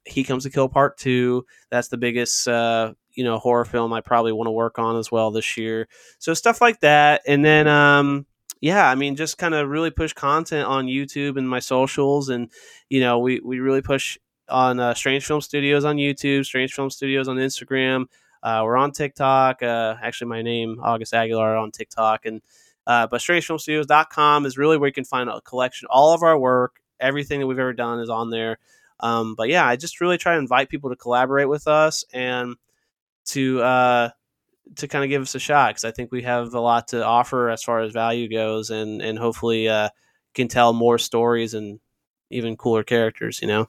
S3: he comes to kill part two. That's the biggest uh, you know horror film I probably want to work on as well this year. So stuff like that, and then um, yeah, I mean just kind of really push content on YouTube and my socials, and you know we we really push on uh, Strange Film Studios on YouTube, Strange Film Studios on Instagram. Uh, we're on TikTok. Uh, actually, my name August Aguilar on TikTok, and uh, but strangefilmstudios.com is really where you can find a collection. All of our work, everything that we've ever done is on there. Um, but yeah, I just really try to invite people to collaborate with us and to uh, to kind of give us a shot because I think we have a lot to offer as far as value goes, and and hopefully uh, can tell more stories and even cooler characters. You know.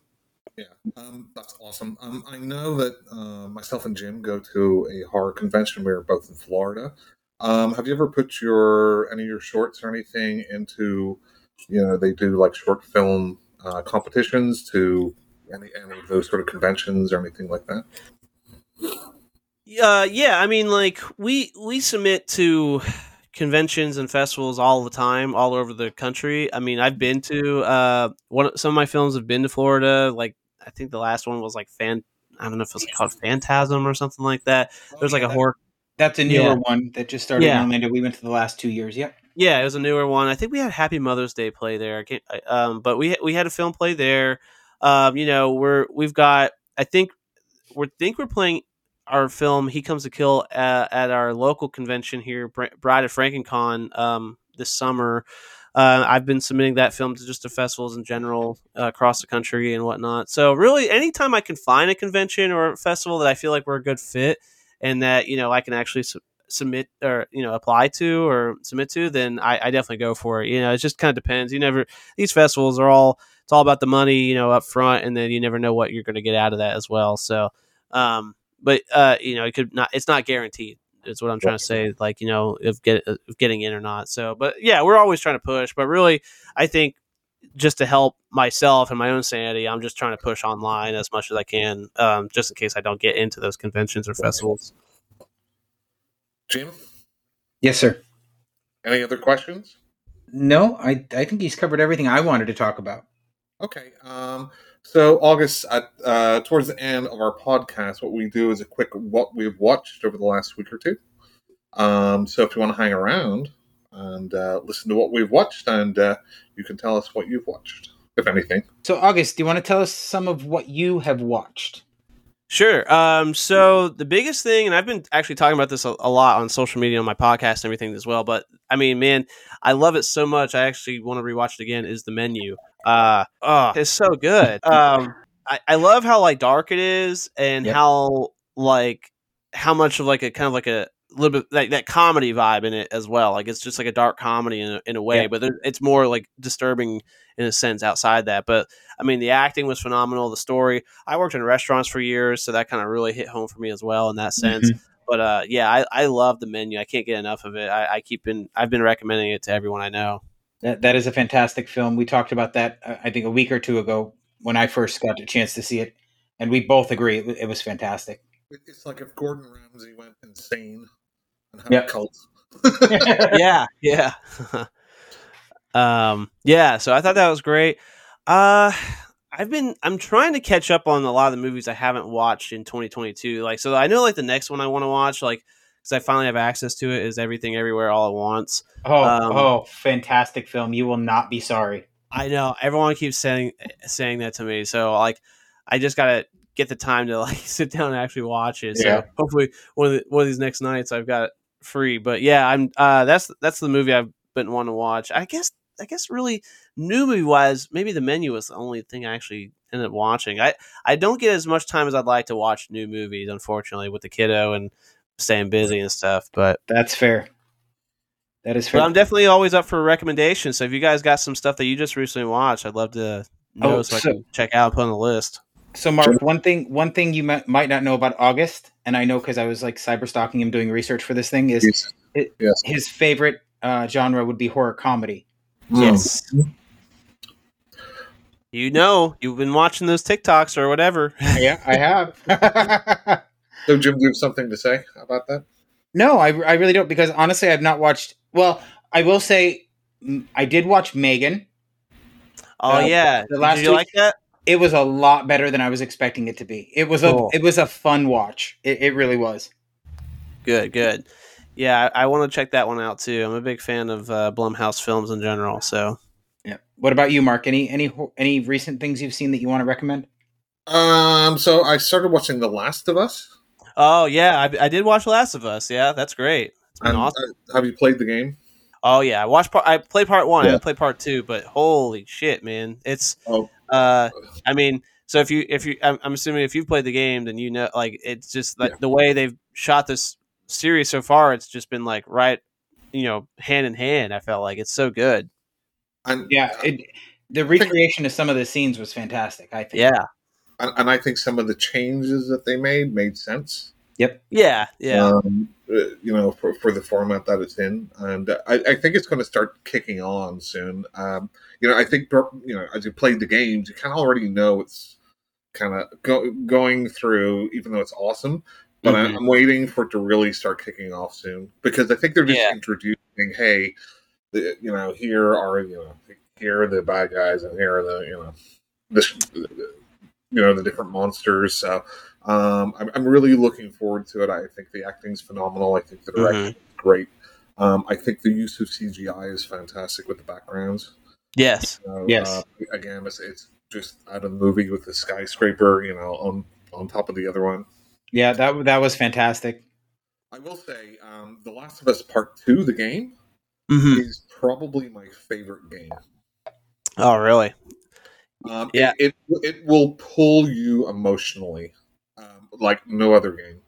S2: Yeah, um, that's awesome. Um, I know that uh, myself and Jim go to a horror convention. We are both in Florida. Um, have you ever put your any of your shorts or anything into, you know, they do like short film uh, competitions to any any of those sort of conventions or anything like that?
S3: Uh, yeah, I mean, like we we submit to conventions and festivals all the time, all over the country. I mean, I've been to uh, one. Some of my films have been to Florida. Like, I think the last one was like fan. I don't know if it was called Phantasm or something like that. There's like a horror.
S1: That's a newer
S3: Yeah.
S1: one that just started
S3: Yeah.
S1: in Orlando. We went to the last two years. Yep.
S3: Yeah, it was a newer one. I think we had Happy Mother's Day play there. I can't, I- um, but we we had a film play there. Um, you know, we're we've got. I think we think we're playing our film "He Comes to Kill" at, at our local convention here, Br- Bride of FrankenCon, um, this summer. Uh, I've been submitting that film to just to festivals in general uh, across the country and whatnot. So really, anytime I can find a convention or a festival that I feel like we're a good fit and that you know I can actually su- submit or you know apply to or submit to, then I, I definitely go for it. You know, it just kind of depends. You never these festivals are all it's all about the money, you know, up front, and then you never know what you're going to get out of that as well. So, um, but uh, you know, it could not. It's not guaranteed. Is what I'm trying to say. Like you know, if get of getting in or not. So, but yeah, we're always trying to push. But really, I think just to help myself and my own sanity, I'm just trying to push online as much as I can, um, just in case I don't get into those conventions or festivals.
S2: Jim,
S1: Yes, sir.
S2: any other questions?
S1: No, I I think he's covered everything I wanted to talk about.
S2: Okay. Um, so August, at, uh, towards the end of our podcast, what we do is a quick what we've watched over the last week or two. Um, so if you want to hang around and uh, listen to what we've watched, and uh, you can tell us what you've watched, if anything.
S1: So, August, do you want to tell us some of what you have watched?
S3: Sure. Um, so the biggest thing, and I've been actually talking about this a, a lot on social media, on my podcast, and everything as well. But I mean, man, I love it so much. I actually want to rewatch it again. Is the menu? Uh, oh, it's so good. Um, I, I love how like dark it is, and
S1: Yep.
S3: how like how much of like a kind of like a little bit like that comedy vibe in it as well. Like it's just like a dark comedy in a, in a way,
S1: Yeah.
S3: but there, it's more like disturbing in a sense outside that. But I mean, the acting was phenomenal. The story. I worked in restaurants for years, so that kind of really hit home for me as well in that sense. But uh, yeah, I, I love the menu. I can't get enough of it. I, I keep been I've been recommending it to everyone I know.
S1: That that is a fantastic film. We talked about that uh, I think a week or two ago when I first got a chance to see it, and we both agree it, it was fantastic.
S2: It's like if Gordon Ramsay went insane and had
S1: Yep.
S2: a cult.
S3: yeah, yeah. um, yeah, so I thought that was great. Uh I've been I'm trying to catch up on a lot of the movies I haven't watched in 2022. Like so I know like the next one I want to watch like cuz I finally have access to it is Everything Everywhere All at Once.
S1: Oh,
S3: Um,
S1: oh, fantastic film! You will not be sorry.
S3: I know everyone keeps saying saying that to me. So like I just got to get the time to like sit down and actually watch it.
S1: Yeah.
S3: So hopefully one of the, one of these next nights I've got it free. But yeah, I'm uh that's that's the movie I've been wanting to watch. I guess I guess really new movie wise, maybe the menu was the only thing I actually ended up watching. I I don't get as much time as I'd like to watch new movies, unfortunately, with the kiddo and staying busy and stuff. But
S1: That's fair. That is fair.
S3: but I'm definitely always up for recommendations. So if you guys got some stuff that you just recently watched, I'd love to know
S1: Oh,
S3: so, I can check out and put on the list.
S1: So, Mark, one thing one thing you might, might not know about August, and I know because I was like cyber stalking him doing research for this thing, is
S2: Yes.
S1: it-
S2: yes.
S1: his favorite uh, genre would be horror comedy.
S3: Yes. You know, you've been watching those TikToks or whatever.
S1: yeah, I have.
S2: So, Jim, do you have something to say about that?
S1: no, I, I really don't because honestly, I've not watched. Well, I will say I did watch Megan.
S3: Oh
S1: Uh,
S3: yeah,
S1: the last
S3: did you
S1: week-
S3: like that?
S1: It was a lot better than I was expecting it to be. It was a
S3: Cool.
S1: it was a fun watch. It, it really was.
S3: Good, good. Yeah, I, I want to check that one out too. I'm a big fan of uh, Blumhouse films in general. So
S1: Yeah. What about you, Mark? Any any any recent things you've seen that you want to recommend?
S2: Um, so I started watching The Last of Us.
S3: Oh yeah, I, I did watch Last of Us. Yeah, that's great. It's been
S2: And,
S3: awesome.
S2: uh, have you played the game?
S3: Oh yeah, I watched. Part, I played part one. I
S2: Yeah.
S3: didn't play part two, but holy shit, man! It's.
S2: Oh.
S3: Uh, I mean, so if you if you, I'm, I'm assuming if you've played the game, then you know, like it's just like
S2: Yeah.
S3: the way they've shot this series so far. It's just been like right, you know, hand in hand. I felt like it's so good.
S2: And
S1: Yeah, it, the recreation of some of the scenes was fantastic. I think.
S3: Yeah,
S2: and, and I think some of the changes that they made made sense.
S1: Yep.
S3: yeah, yeah.
S2: Um, uh, you know, for, for the format that it's in, and uh, I, I think it's going to start kicking on soon. Um, you know, I think you know as you played the games, you kind of already know it's kind of go, going through, even though it's awesome. But
S3: Mhm.
S2: I'm waiting for it to really start kicking off soon because I think they're just
S3: Yeah.
S2: introducing, hey, the, you know, here are you know, here are the bad guys, and here are the you know, this, you know, the different monsters. So um, I'm, I'm really looking forward to it. I think the acting's phenomenal. I think the direction is great. Um, I think the use of CGI is fantastic with the backgrounds.
S3: Yes.
S2: You know,
S1: Yes.
S2: uh, again, it's, it's just out of the movie with the skyscraper, you know, on on top of the other one.
S1: Yeah, that that was fantastic.
S2: I will say, um, The Last of Us Part Two, the game,
S3: hmm
S2: is probably my favorite game.
S3: Oh, really?
S2: Um,
S3: Yeah.
S2: it, it it will pull you emotionally, um, like no other game.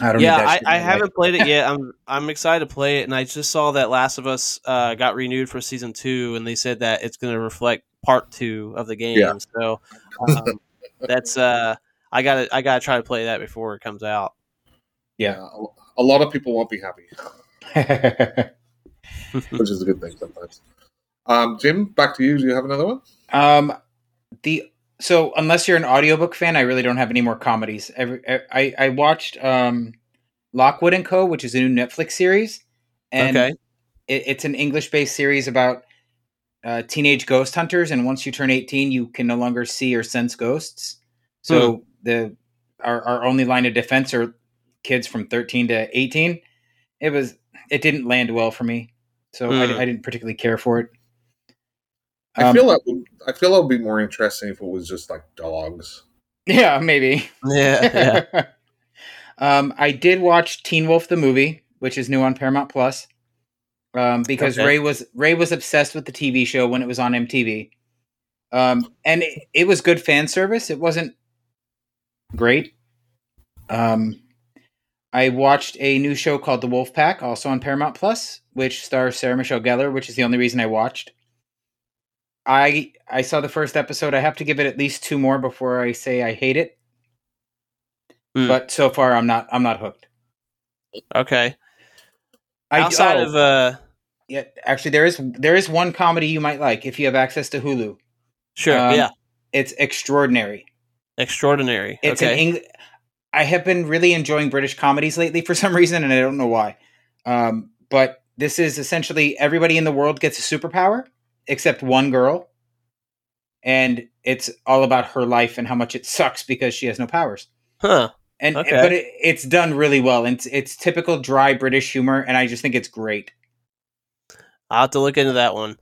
S1: I don't.
S3: Yeah, I, I haven't played it yet. I'm I'm excited to play it, and I just saw that Last of Us uh, got renewed for season two, and they said that it's going to reflect part two of the game.
S2: Yeah.
S3: So um, that's uh, I got to I got to try to play that before it comes out.
S1: Yeah.
S2: A lot of people won't be happy, which is a good thing sometimes. Um, Jim, back to you. Do you have another one?
S1: um, the so unless you're an audiobook fan, I really don't have any more comedies. Every I I watched um, Lockwood and Co, which is a new Netflix series, and
S3: okay.
S1: it, it's an English based series about uh, teenage ghost hunters. And once you turn 18, you can no longer see or sense ghosts. So the our, our only line of defense are kids from 13 to 18. It was it didn't land well for me, so I,
S3: Hmm.
S1: I didn't particularly care for it.
S2: I
S1: Um,
S2: feel that would, I feel that would be more interesting if it was just like dogs.
S1: Yeah, maybe.
S3: Yeah. Yeah.
S1: um, I did watch Teen Wolf the movie, which is new on Paramount Plus. Um, because
S3: Okay.
S1: Ray was Ray was obsessed with the TV show when it was on MTV. Um, and it, it was good fan service. It wasn't great. Um, I watched a new show called The Wolf Pack, also on Paramount Plus, which stars Sarah Michelle Gellar, which is the only reason I watched. I I saw the first episode. I have to give it at least two more before I say I hate it.
S3: Hmm.
S1: But so far, I'm not. I'm not hooked.
S3: Okay.
S1: I,
S3: Outside
S1: oh,
S3: of uh,
S1: yeah, actually, there is there is one comedy you might like if you have access to Hulu.
S3: sure,
S1: Um,
S3: yeah,
S1: It's extraordinary.
S3: extraordinary.
S1: It's
S3: okay.
S1: an Eng- I have been really enjoying British comedies lately for some reason, and I don't know why. Um, but this is essentially everybody in the world gets a superpower except one girl, and it's all about her life and how much it sucks because she has no powers.
S3: huh.
S1: And
S3: Okay.
S1: but it, it's done really well, and it's, it's typical dry British humor, and I just think it's great.
S3: I'll have to look into that one.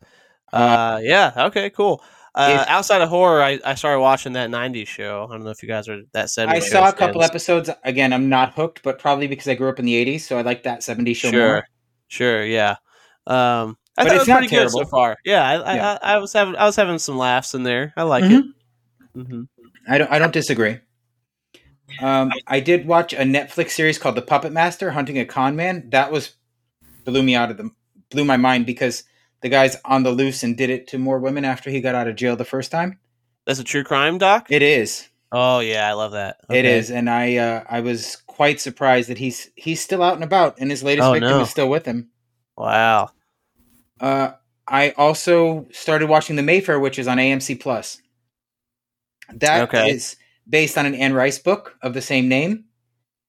S3: Uh, yeah. Okay. Cool. Uh,
S1: If-
S3: outside of horror, I, I started watching that '90s show. I don't know if you guys are that '70s.
S1: I saw a couple
S3: fans.
S1: episodes. Again, I'm not hooked, but probably because I grew up in the '80s, so I like that '70s show
S3: Sure.
S1: more.
S3: Sure. Yeah. Um, I
S1: But
S3: thought it
S1: it's
S3: was
S1: not
S3: pretty good so far. Yeah. I, I,
S1: Yeah.
S3: I, I was having I was having some laughs in there. I like
S1: Mhm.
S3: it. hmm
S1: I don't. I don't disagree. Um, I did watch a Netflix series called The Puppet Master: Hunting a Con Man. That was blew me out of the blew my mind because the guy's on the loose and did it to more women after he got out of jail the first time.
S3: That's a true crime doc.
S1: It is.
S3: oh yeah, I love that.
S1: It
S3: Okay.
S1: is, and I uh, I was quite surprised that he's he's still out and about, and his latest
S3: Oh,
S1: victim
S3: no.
S1: is still with him.
S3: Wow.
S1: Uh, I also started watching The Mayfair, which is on AMC Plus. That is
S3: Okay.
S1: based on an Anne Rice book of the same name,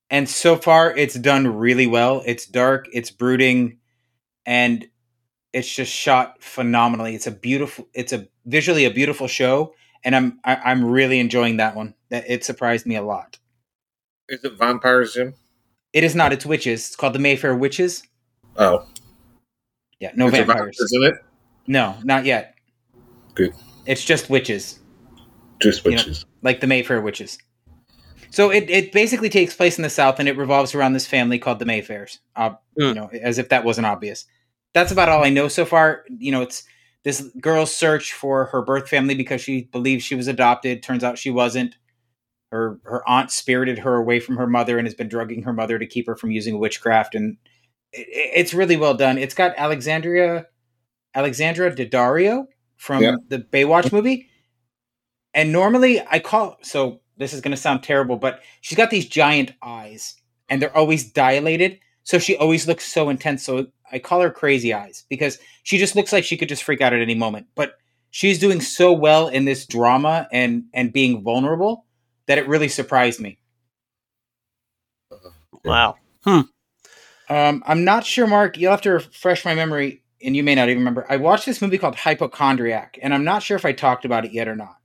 S1: and so far it's done really well. It's dark, it's brooding, and it's just shot phenomenally. It's a beautiful, it's a visually a beautiful show, and I'm I, I'm really enjoying that one. That it surprised me a lot.
S2: Is it vampires, Jim?
S1: It is not. It's witches. It's called The Mayfair Witches.
S2: Oh,
S1: Yeah, no vampires.
S2: in it?
S1: No, not yet.
S2: Good.
S1: It's just witches.
S2: Just
S1: You know,
S2: witches.
S1: like the Mayfair witches. So it, it basically takes place in the South and it revolves around this family called the Mayfairs. Uh, You
S3: Hmm.
S1: know, as if that wasn't obvious. That's about all I know so far. You know, it's this girl's search for her birth family because she believes she was adopted. Turns out she wasn't. Her her aunt spirited her away from her mother and has been drugging her mother to keep her from using witchcraft. And it, it's really well done. It's got Alexandria Alexandra Daddario from
S2: Yeah.
S1: the Baywatch mm-hmm. movie. And normally I call so this is going to sound terrible, but she's got these giant eyes and they're always dilated. So she always looks so intense. So I call her crazy eyes because she just looks like she could just freak out at any moment. But she's doing so well in this drama and and being vulnerable that it really surprised me.
S3: Wow. Hmm.
S1: Um, I'm not sure, Mark. You'll have to refresh my memory, and you may not even remember. I watched this movie called Hypochondriac, and I'm not sure if I talked about it yet or not.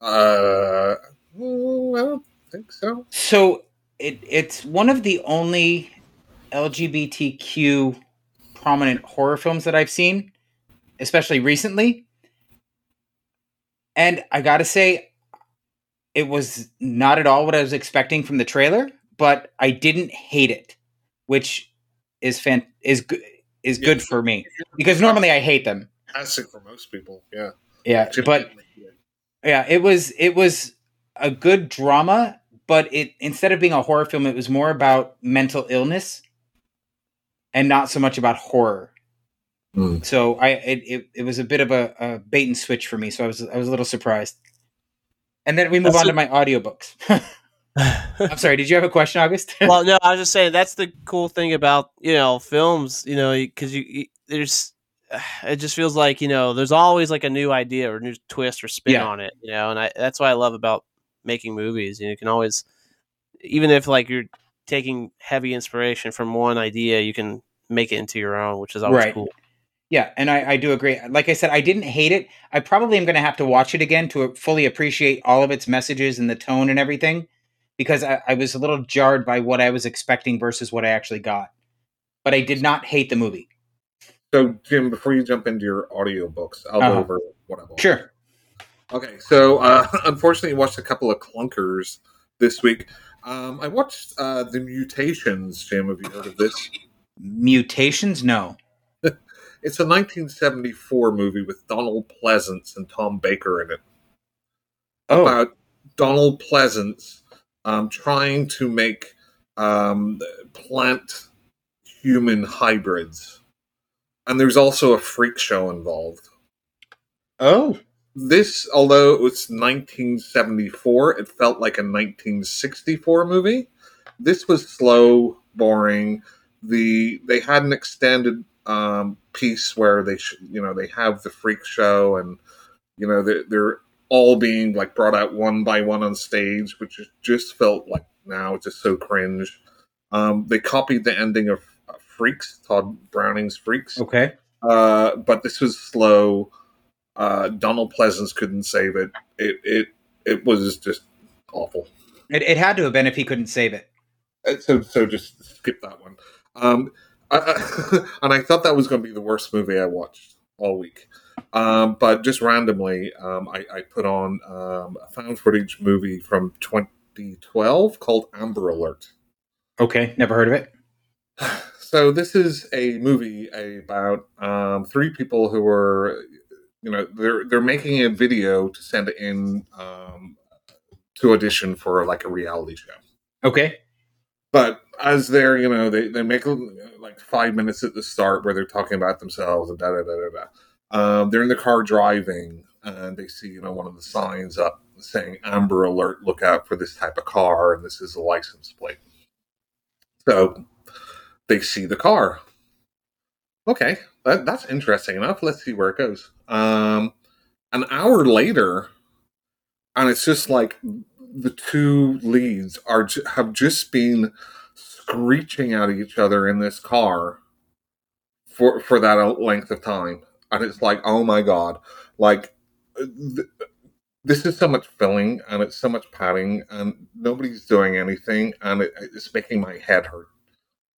S2: Uh, mm, I don't think so.
S1: So it it's one of the only LGBTQ prominent horror films that I've seen, especially recently. And I gotta say, it was not at all what I was expecting from the trailer, but I didn't hate it, which is fan is good is
S2: Yeah.
S1: good for me because normally I hate them.
S2: Classic for most people. Yeah.
S1: Yeah, but yeah, it was it was a good drama, but it instead of being a horror film, it was more about mental illness and not so much about horror.
S2: Mm.
S1: So I it, it, it was a bit of a, a bait and switch for me. So I was I was a little surprised. And then we move
S3: That's
S1: on
S3: a-
S1: to my audiobooks. I'm sorry, did you have a question, August?
S3: well, no, I was just saying that's the cool thing about you know films, you know, because you, you there's it just feels like you know there's always like a new idea or new twist or spin
S1: Yeah.
S3: on it, you know, and I that's what I love about making movies. You, know, you can always, even if like you're taking heavy inspiration from one idea, you can make it into your own, which is always
S1: Right.
S3: cool.
S1: Yeah, and I, I do agree. Like I said, I didn't hate it. I probably am going to have to watch it again to fully appreciate all of its messages and the tone and everything, because I, I was a little jarred by what I was expecting versus what I actually got. But I did not hate the movie.
S2: So, Jim, before you jump into your audiobooks, I'll
S1: Uh-huh.
S2: go over what I bought.
S1: Sure.
S2: Okay, so uh, unfortunately, I watched a couple of clunkers this week. Um, I watched uh, The Mutations, Jim. Have you heard of this?
S1: Mutations? No.
S2: It's a 1974 movie with Donald Pleasence and Tom Baker in it.
S1: Oh,
S2: about Donald Pleasence um, trying to make um, plant human hybrids. And there's also a freak show involved.
S1: oh,
S2: This, although it was 1974, it felt like a 1964 movie. This was slow, boring. The they had an extended um, piece where they, sh- you know, they have the freak show, and you know they're, they're all being like brought out one by one on stage, which just felt like now it's just so cringe. Um, they copied the ending of uh, Freaks, Todd Browning's Freaks,
S1: okay.
S2: uh, but this was slow. Uh, Donald Pleasence couldn't save it. It it it was just awful.
S1: It, it had to have been if he couldn't save it.
S2: Uh, So so just skip that one. Um, I, I, and I thought that was going to be the worst movie I watched all week. Um, but just randomly, um, I, I put on um, a found footage movie from 2012 called Amber Alert.
S1: Okay, never heard of it.
S2: So this is a movie about um, three people who are, you know, they're they're making a video to send in um, to audition for like a reality show.
S1: Okay.
S2: But as they're, you know, they, they make like five minutes at the start where they're talking about themselves and da da da da da. Um, they're in the car driving and they see, you know, one of the signs up saying Amber Alert, look out for this type of car, and this is a license plate. So they see the car. Okay, that, that's interesting enough. Let's see where it goes. Um, an hour later, and it's just like the two leads are have just been screeching at each other in this car for for that length of time, and it's like, oh my god, like. Th- this is so much filling and it's so much padding and nobody's doing anything and it, it's making my head hurt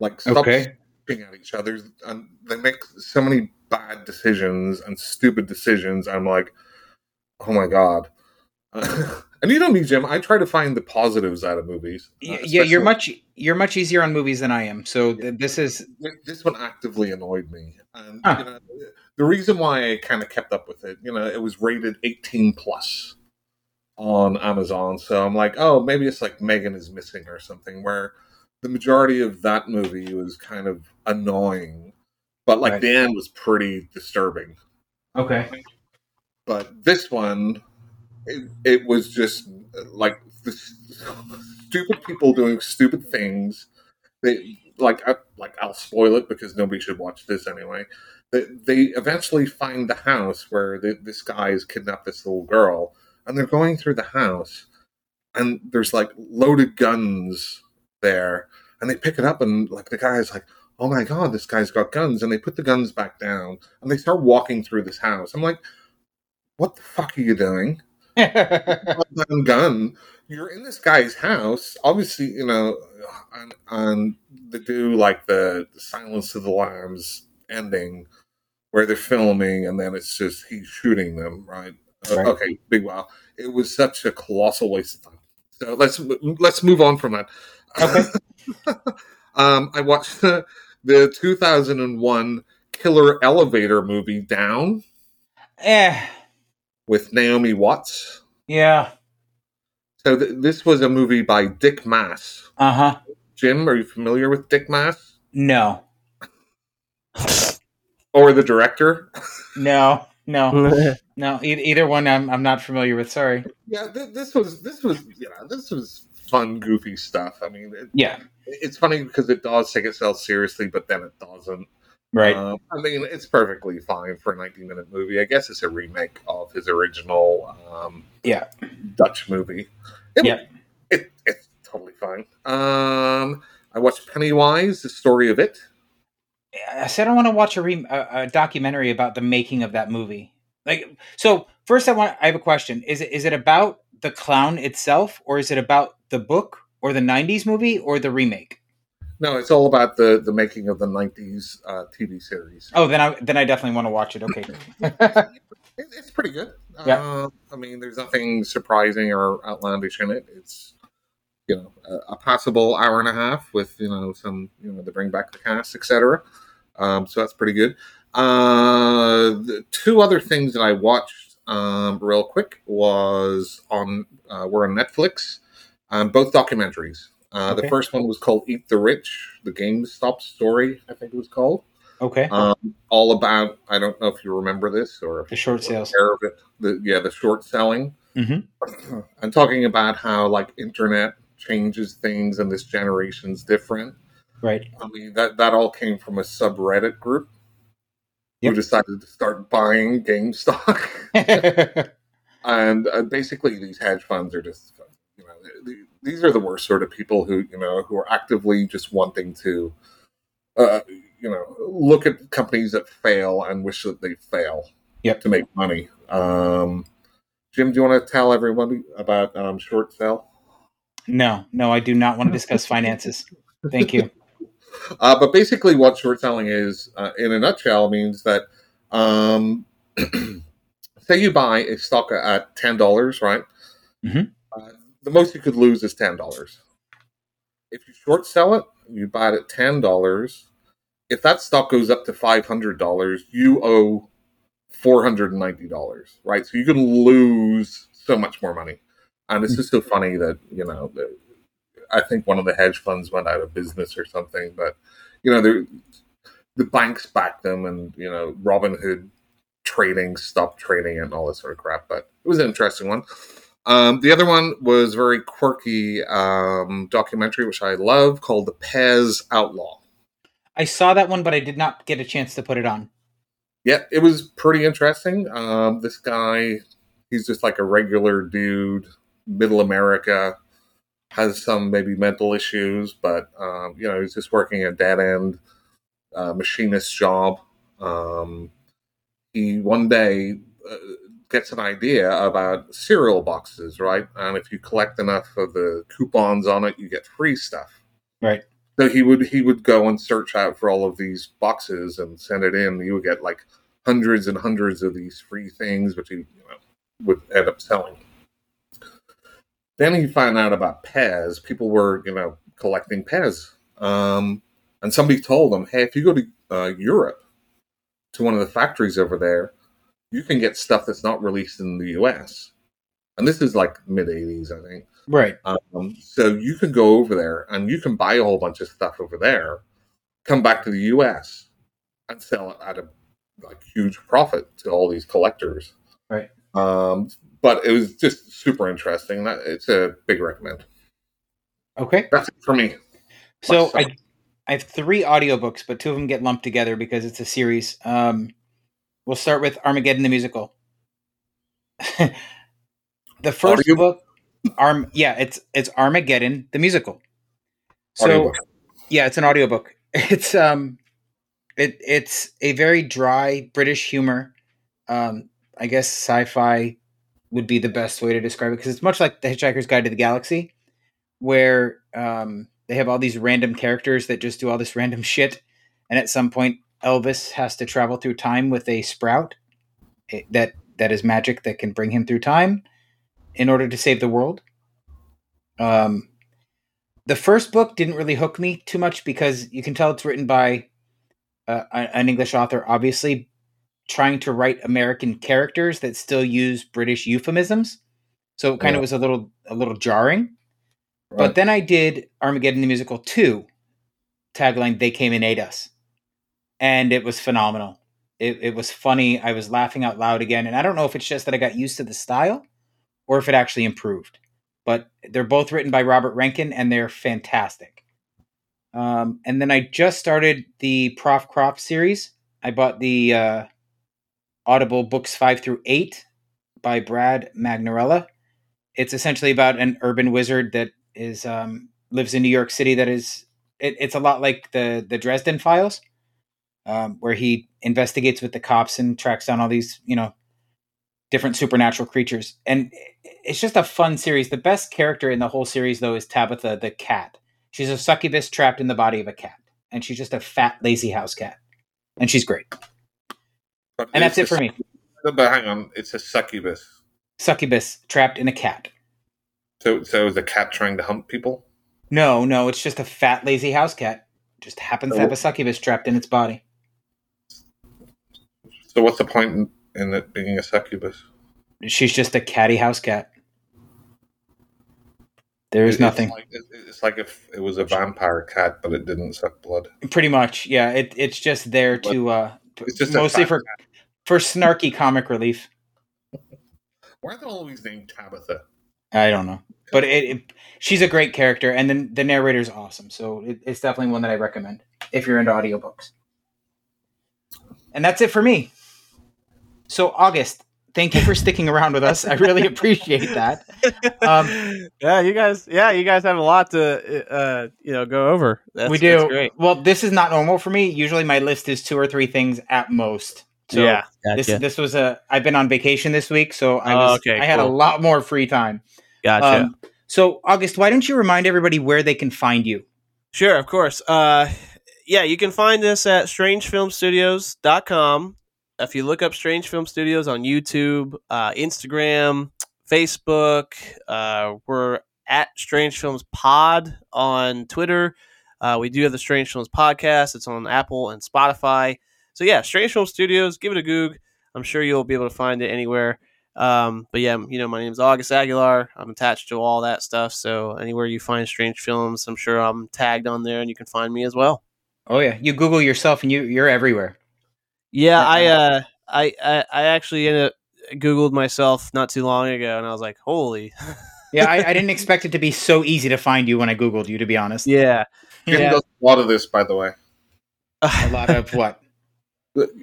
S2: like stop
S1: Okay.
S2: at each other and they make so many bad decisions and stupid decisions i'm like oh my god and you know me jim i try to find the positives out of movies uh,
S1: yeah, you're much you're much easier on movies than I am. So th- this is
S2: this one actively annoyed me and
S1: Huh.
S2: you know, the reason why i kind of kept up with it you know it was rated 18 plus on amazon so i'm like oh maybe it's like megan is missing or something where the majority of that movie was kind of annoying but like
S1: Right.
S2: the end was pretty disturbing
S1: okay.
S2: but this one it, it was just like the stupid people doing stupid things they like I, like i'll spoil it because nobody should watch this anyway they, they eventually find the house where the, this guy has kidnapped this little girl, and they're going through the house, and there's like loaded guns there, and they pick it up, and like the guy is like, "Oh my god, this guy's got guns!" And they put the guns back down, and they start walking through this house. I'm like, "What the fuck are you doing?" gun. You're in this guy's house. Obviously, you know, and, and they do like the Silence of the Lambs ending where they're filming, and then it's just he's shooting them, right? Uh,
S1: Right.
S2: okay, big wow. It was such a colossal waste of time. So let's let's move on from that.
S1: Okay.
S2: um, I watched the, the 2001 killer elevator movie Down
S1: eh,
S2: with Naomi Watts.
S1: yeah.
S2: So th- this was a movie by Dick Maas.
S1: Uh huh.
S2: Jim, are you familiar with Dick Maas
S1: No.
S2: or the director?
S1: No. No. No. E- either one, I'm I'm not familiar with. Sorry.
S2: Yeah, th- this was this was yeah this was fun, goofy stuff. I mean, it,
S1: Yeah.
S2: it's funny because it does take itself seriously, but then it doesn't.
S1: Right.
S2: Um, I mean, it's perfectly fine for a 19 minute movie. I guess it's a remake of his original um,
S1: Yeah.
S2: Dutch movie. It,
S1: Yeah.
S2: it, it's totally fine. Um, I watched Pennywise, the story of it.
S1: I said I want to watch a, re- a, a documentary about the making of that movie. Like, so first, I want I have a question: Is it is it about the clown itself, or is it about the book, or the '90s movie, or the remake?
S2: No, it's all about the, the making of the 90s uh, TV series.
S1: Oh, then I then I definitely want to watch it. Okay.
S2: It's pretty good.
S1: Yeah.
S2: Uh, I mean, there's nothing surprising or outlandish in it. It's you know a, a passable hour and a half with you know some you know they bring back the cast, etc. Um, so that's pretty good. Uh, the two other things that I watched um, real quick was on uh, were on Netflix, um, both documentaries. Uh, The first one was called "Eat the Rich," the GameStop story, I think it was called
S1: okay.
S2: um, all about. I don't know if you remember this or
S1: The short sales.
S2: aware of it. The, yeah, the short selling.
S1: Mhm.
S2: I'm talking about how like internet changes things and this generation's different.
S1: Right.
S2: I mean that that all came from a subreddit group
S1: Yep.
S2: who decided to start buying GameStop, and uh, basically these hedge funds are just you know th- these are the worst sort of people who you know who are actively just wanting to uh, you know look at companies that fail and wish that they fail
S1: Yep.
S2: to make money um, jim do you want to tell everyone about um, short sale
S1: no, no, I do not want to discuss finances. Thank you.
S2: Uh, but basically, what short selling is, uh, in a nutshell, means that um, say you buy a stock at ten dollars, right?
S1: Mhm.
S2: Uh, the most you could lose is ten dollars. If you short sell it, you buy it at ten dollars. If that stock goes up to five hundred dollars, you owe four hundred and ninety dollars, right? So you can lose so much more money, and it's just so funny that you know. I think one of the hedge funds went out of business or something, but you know, the the banks backed them, and you know, Robinhood trading stopped trading and all this sort of crap. But it was an interesting one. Um, the other one was very quirky um, documentary, which I love, called The Pez Outlaw.
S1: I saw that one, but I did not get a chance to put it on.
S2: Yeah, it was pretty interesting. Um, this guy, he's just like a regular dude, middle America, has some maybe mental issues, but um, you know, he's just working a dead end uh, machinist job. Um, he one day uh, gets an idea about cereal boxes, right? And if you collect enough of the coupons on it, you get free stuff.
S1: Right.
S2: So he would he would go and search out for all of these boxes and send it in. He would get like hundreds and hundreds of these free things, which he you know, would end up selling. Then he found out about Pez. People were, you know, collecting Pez. Um, and somebody told him, hey, if you go to uh, Europe, to one of the factories over there, you can get stuff that's not released in the US. And this is like mid 80s, I think.
S1: Right.
S2: Um, so you can go over there and you can buy a whole bunch of stuff over there, come back to the US and sell it at a like huge profit to all these collectors.
S1: Right.
S2: Um, but it was just super interesting. That it's a big recommend.
S1: Okay.
S2: That's it for me.
S1: So I I have three audiobooks, but two of them get lumped together because it's a series. Um, we'll start with Armageddon the musical. the first
S2: Audio-
S1: book, Arm, yeah, it's it's Armageddon the musical. So
S2: Audiobook.
S1: yeah, it's an audiobook. It's um, it it's a very dry British humor. Um, I guess sci-fi would be the best way to describe it because it's much like The Hitchhiker's Guide to the Galaxy, where um, they have all these random characters that just do all this random shit, and at some point Elvis has to travel through time with a sprout eh, that that is magic that can bring him through time in order to save the world. Um, the first book didn't really hook me too much because you can tell it's written by uh, an English author, obviously trying to write American characters that still use British euphemisms. So it kind
S2: Yeah.
S1: of was a little a little jarring. But then I did Armageddon the Musical 2, tagline They Came and Ate Us. And it was phenomenal. It, it was funny. I was laughing out loud again. And I don't know if it's just that I got used to the style or if it actually improved. But they're both written by Robert Rankin and they're fantastic. Um, and then I just started the Prof Croft series. I bought the uh, Audible books five through eight by Brad Magnarella. It's essentially about an urban wizard that is um, lives in New York City. That is, it, it's a lot like the the Dresden Files, um, where he investigates with the cops and tracks down all these you know different supernatural creatures. And it's just a fun series. The best character in the whole series, though, is Tabitha the cat. She's a succubus trapped in the body of a cat, and she's just a fat, lazy house cat, and she's great.
S2: But
S1: And that's it for me.
S2: But hang on, it's a succubus.
S1: Succubus trapped in a cat.
S2: So, so is the cat trying to hunt people?
S1: No, no, it's just a fat, lazy house cat. Just happens to have a succubus trapped in its body.
S2: So what's the point in, in it being a succubus?
S1: She's just a catty house cat. There is nothing.
S2: It's like, it- it's like if it was a vampire cat, but it didn't suck blood.
S1: Pretty much, yeah. It, it's just there to uh,
S2: It's just a
S1: mostly for for snarky comic relief.
S2: Why are they always named Tabitha?
S1: I don't know, but it, it she's a great character, and then the narrator's awesome. So it, it's definitely one that I recommend if you're into audiobooks. And that's it for me. So August, thank you for sticking around with us. I really appreciate that. Um,
S3: yeah, you guys. Yeah, you guys have a lot to uh, you know go over. That's,
S1: we do.
S3: great.
S1: Well, this is not normal for me. Usually, my list is two or three things at most. So
S3: yeah,
S1: this
S3: gotcha.
S1: this was a. I've been on vacation this week, so I
S3: Oh,
S1: was.
S3: okay,
S1: I had a lot more free time.
S3: gotcha.
S1: Um, so August, why don't you remind everybody where they can find you?
S3: Sure, of course. Uh, yeah, you can find us at strangefilmstudios.com. If you look up Strange Film Studios on YouTube, uh, Instagram, Facebook, uh, we're at Strange Films Pod on Twitter. Uh, we do have the Strange Films podcast. It's on Apple and Spotify. So yeah, Strange Film Studios. Give it a goog. I'm sure you'll be able to find it anywhere. Um, but yeah, you know, my name is August Aguilar. I'm attached to all that stuff. So anywhere you find strange films, I'm sure I'm tagged on there, and you can find me as well.
S1: Oh yeah, you Google yourself and you you're everywhere.
S3: Yeah. I, uh, I, I, I actually ended up googled myself not too long ago, and I was like, holy,
S1: Yeah, I, I didn't expect it to be so easy to find you when I googled you. To be honest,
S3: yeah,
S2: Jim
S3: Yeah.
S2: does a lot of this, by the way,
S1: a lot of what?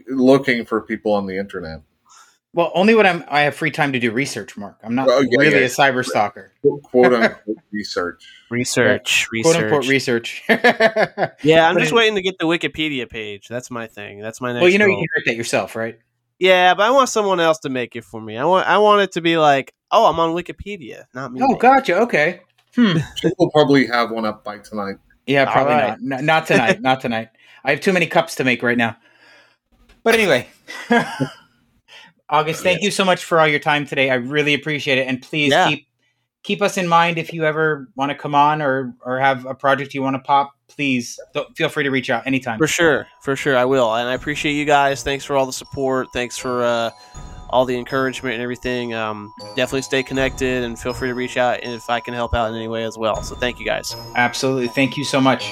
S2: looking for people on the internet.
S1: Well, only when I'm I have free time to do research, Mark. I'm not
S2: Oh, yeah,
S1: really
S2: yeah.
S1: a cyber stalker.
S2: Quote unquote research.
S3: research,
S1: Quote unquote research.
S3: Yeah, I'm just waiting to get the Wikipedia page. That's my thing. That's my next.
S1: well, you know you can write that yourself, right?
S3: Yeah, but I want someone else to make it for me. I want, I want it to be like, oh, I'm on Wikipedia, not me.
S1: Oh,
S3: making
S1: gotcha. Okay. Hmm.
S2: Jim will probably have one up by tonight.
S1: Yeah, probably
S3: right.
S1: not. N- Not tonight. not tonight. I have too many cups to make right now. But anyway, August, thank you so much for all your time today. I really appreciate it, and please
S3: Yeah.
S1: keep keep us in mind if you ever want to come on or or have a project you want to pop. Please don't, feel free to reach out anytime.
S3: For sure, for sure, I will, and I appreciate you guys. Thanks for all the support. Thanks for uh, all the encouragement and everything. Um, definitely stay connected, and feel free to reach out if I can help out in any way as well. So thank you guys.
S1: Absolutely. Thank you so much.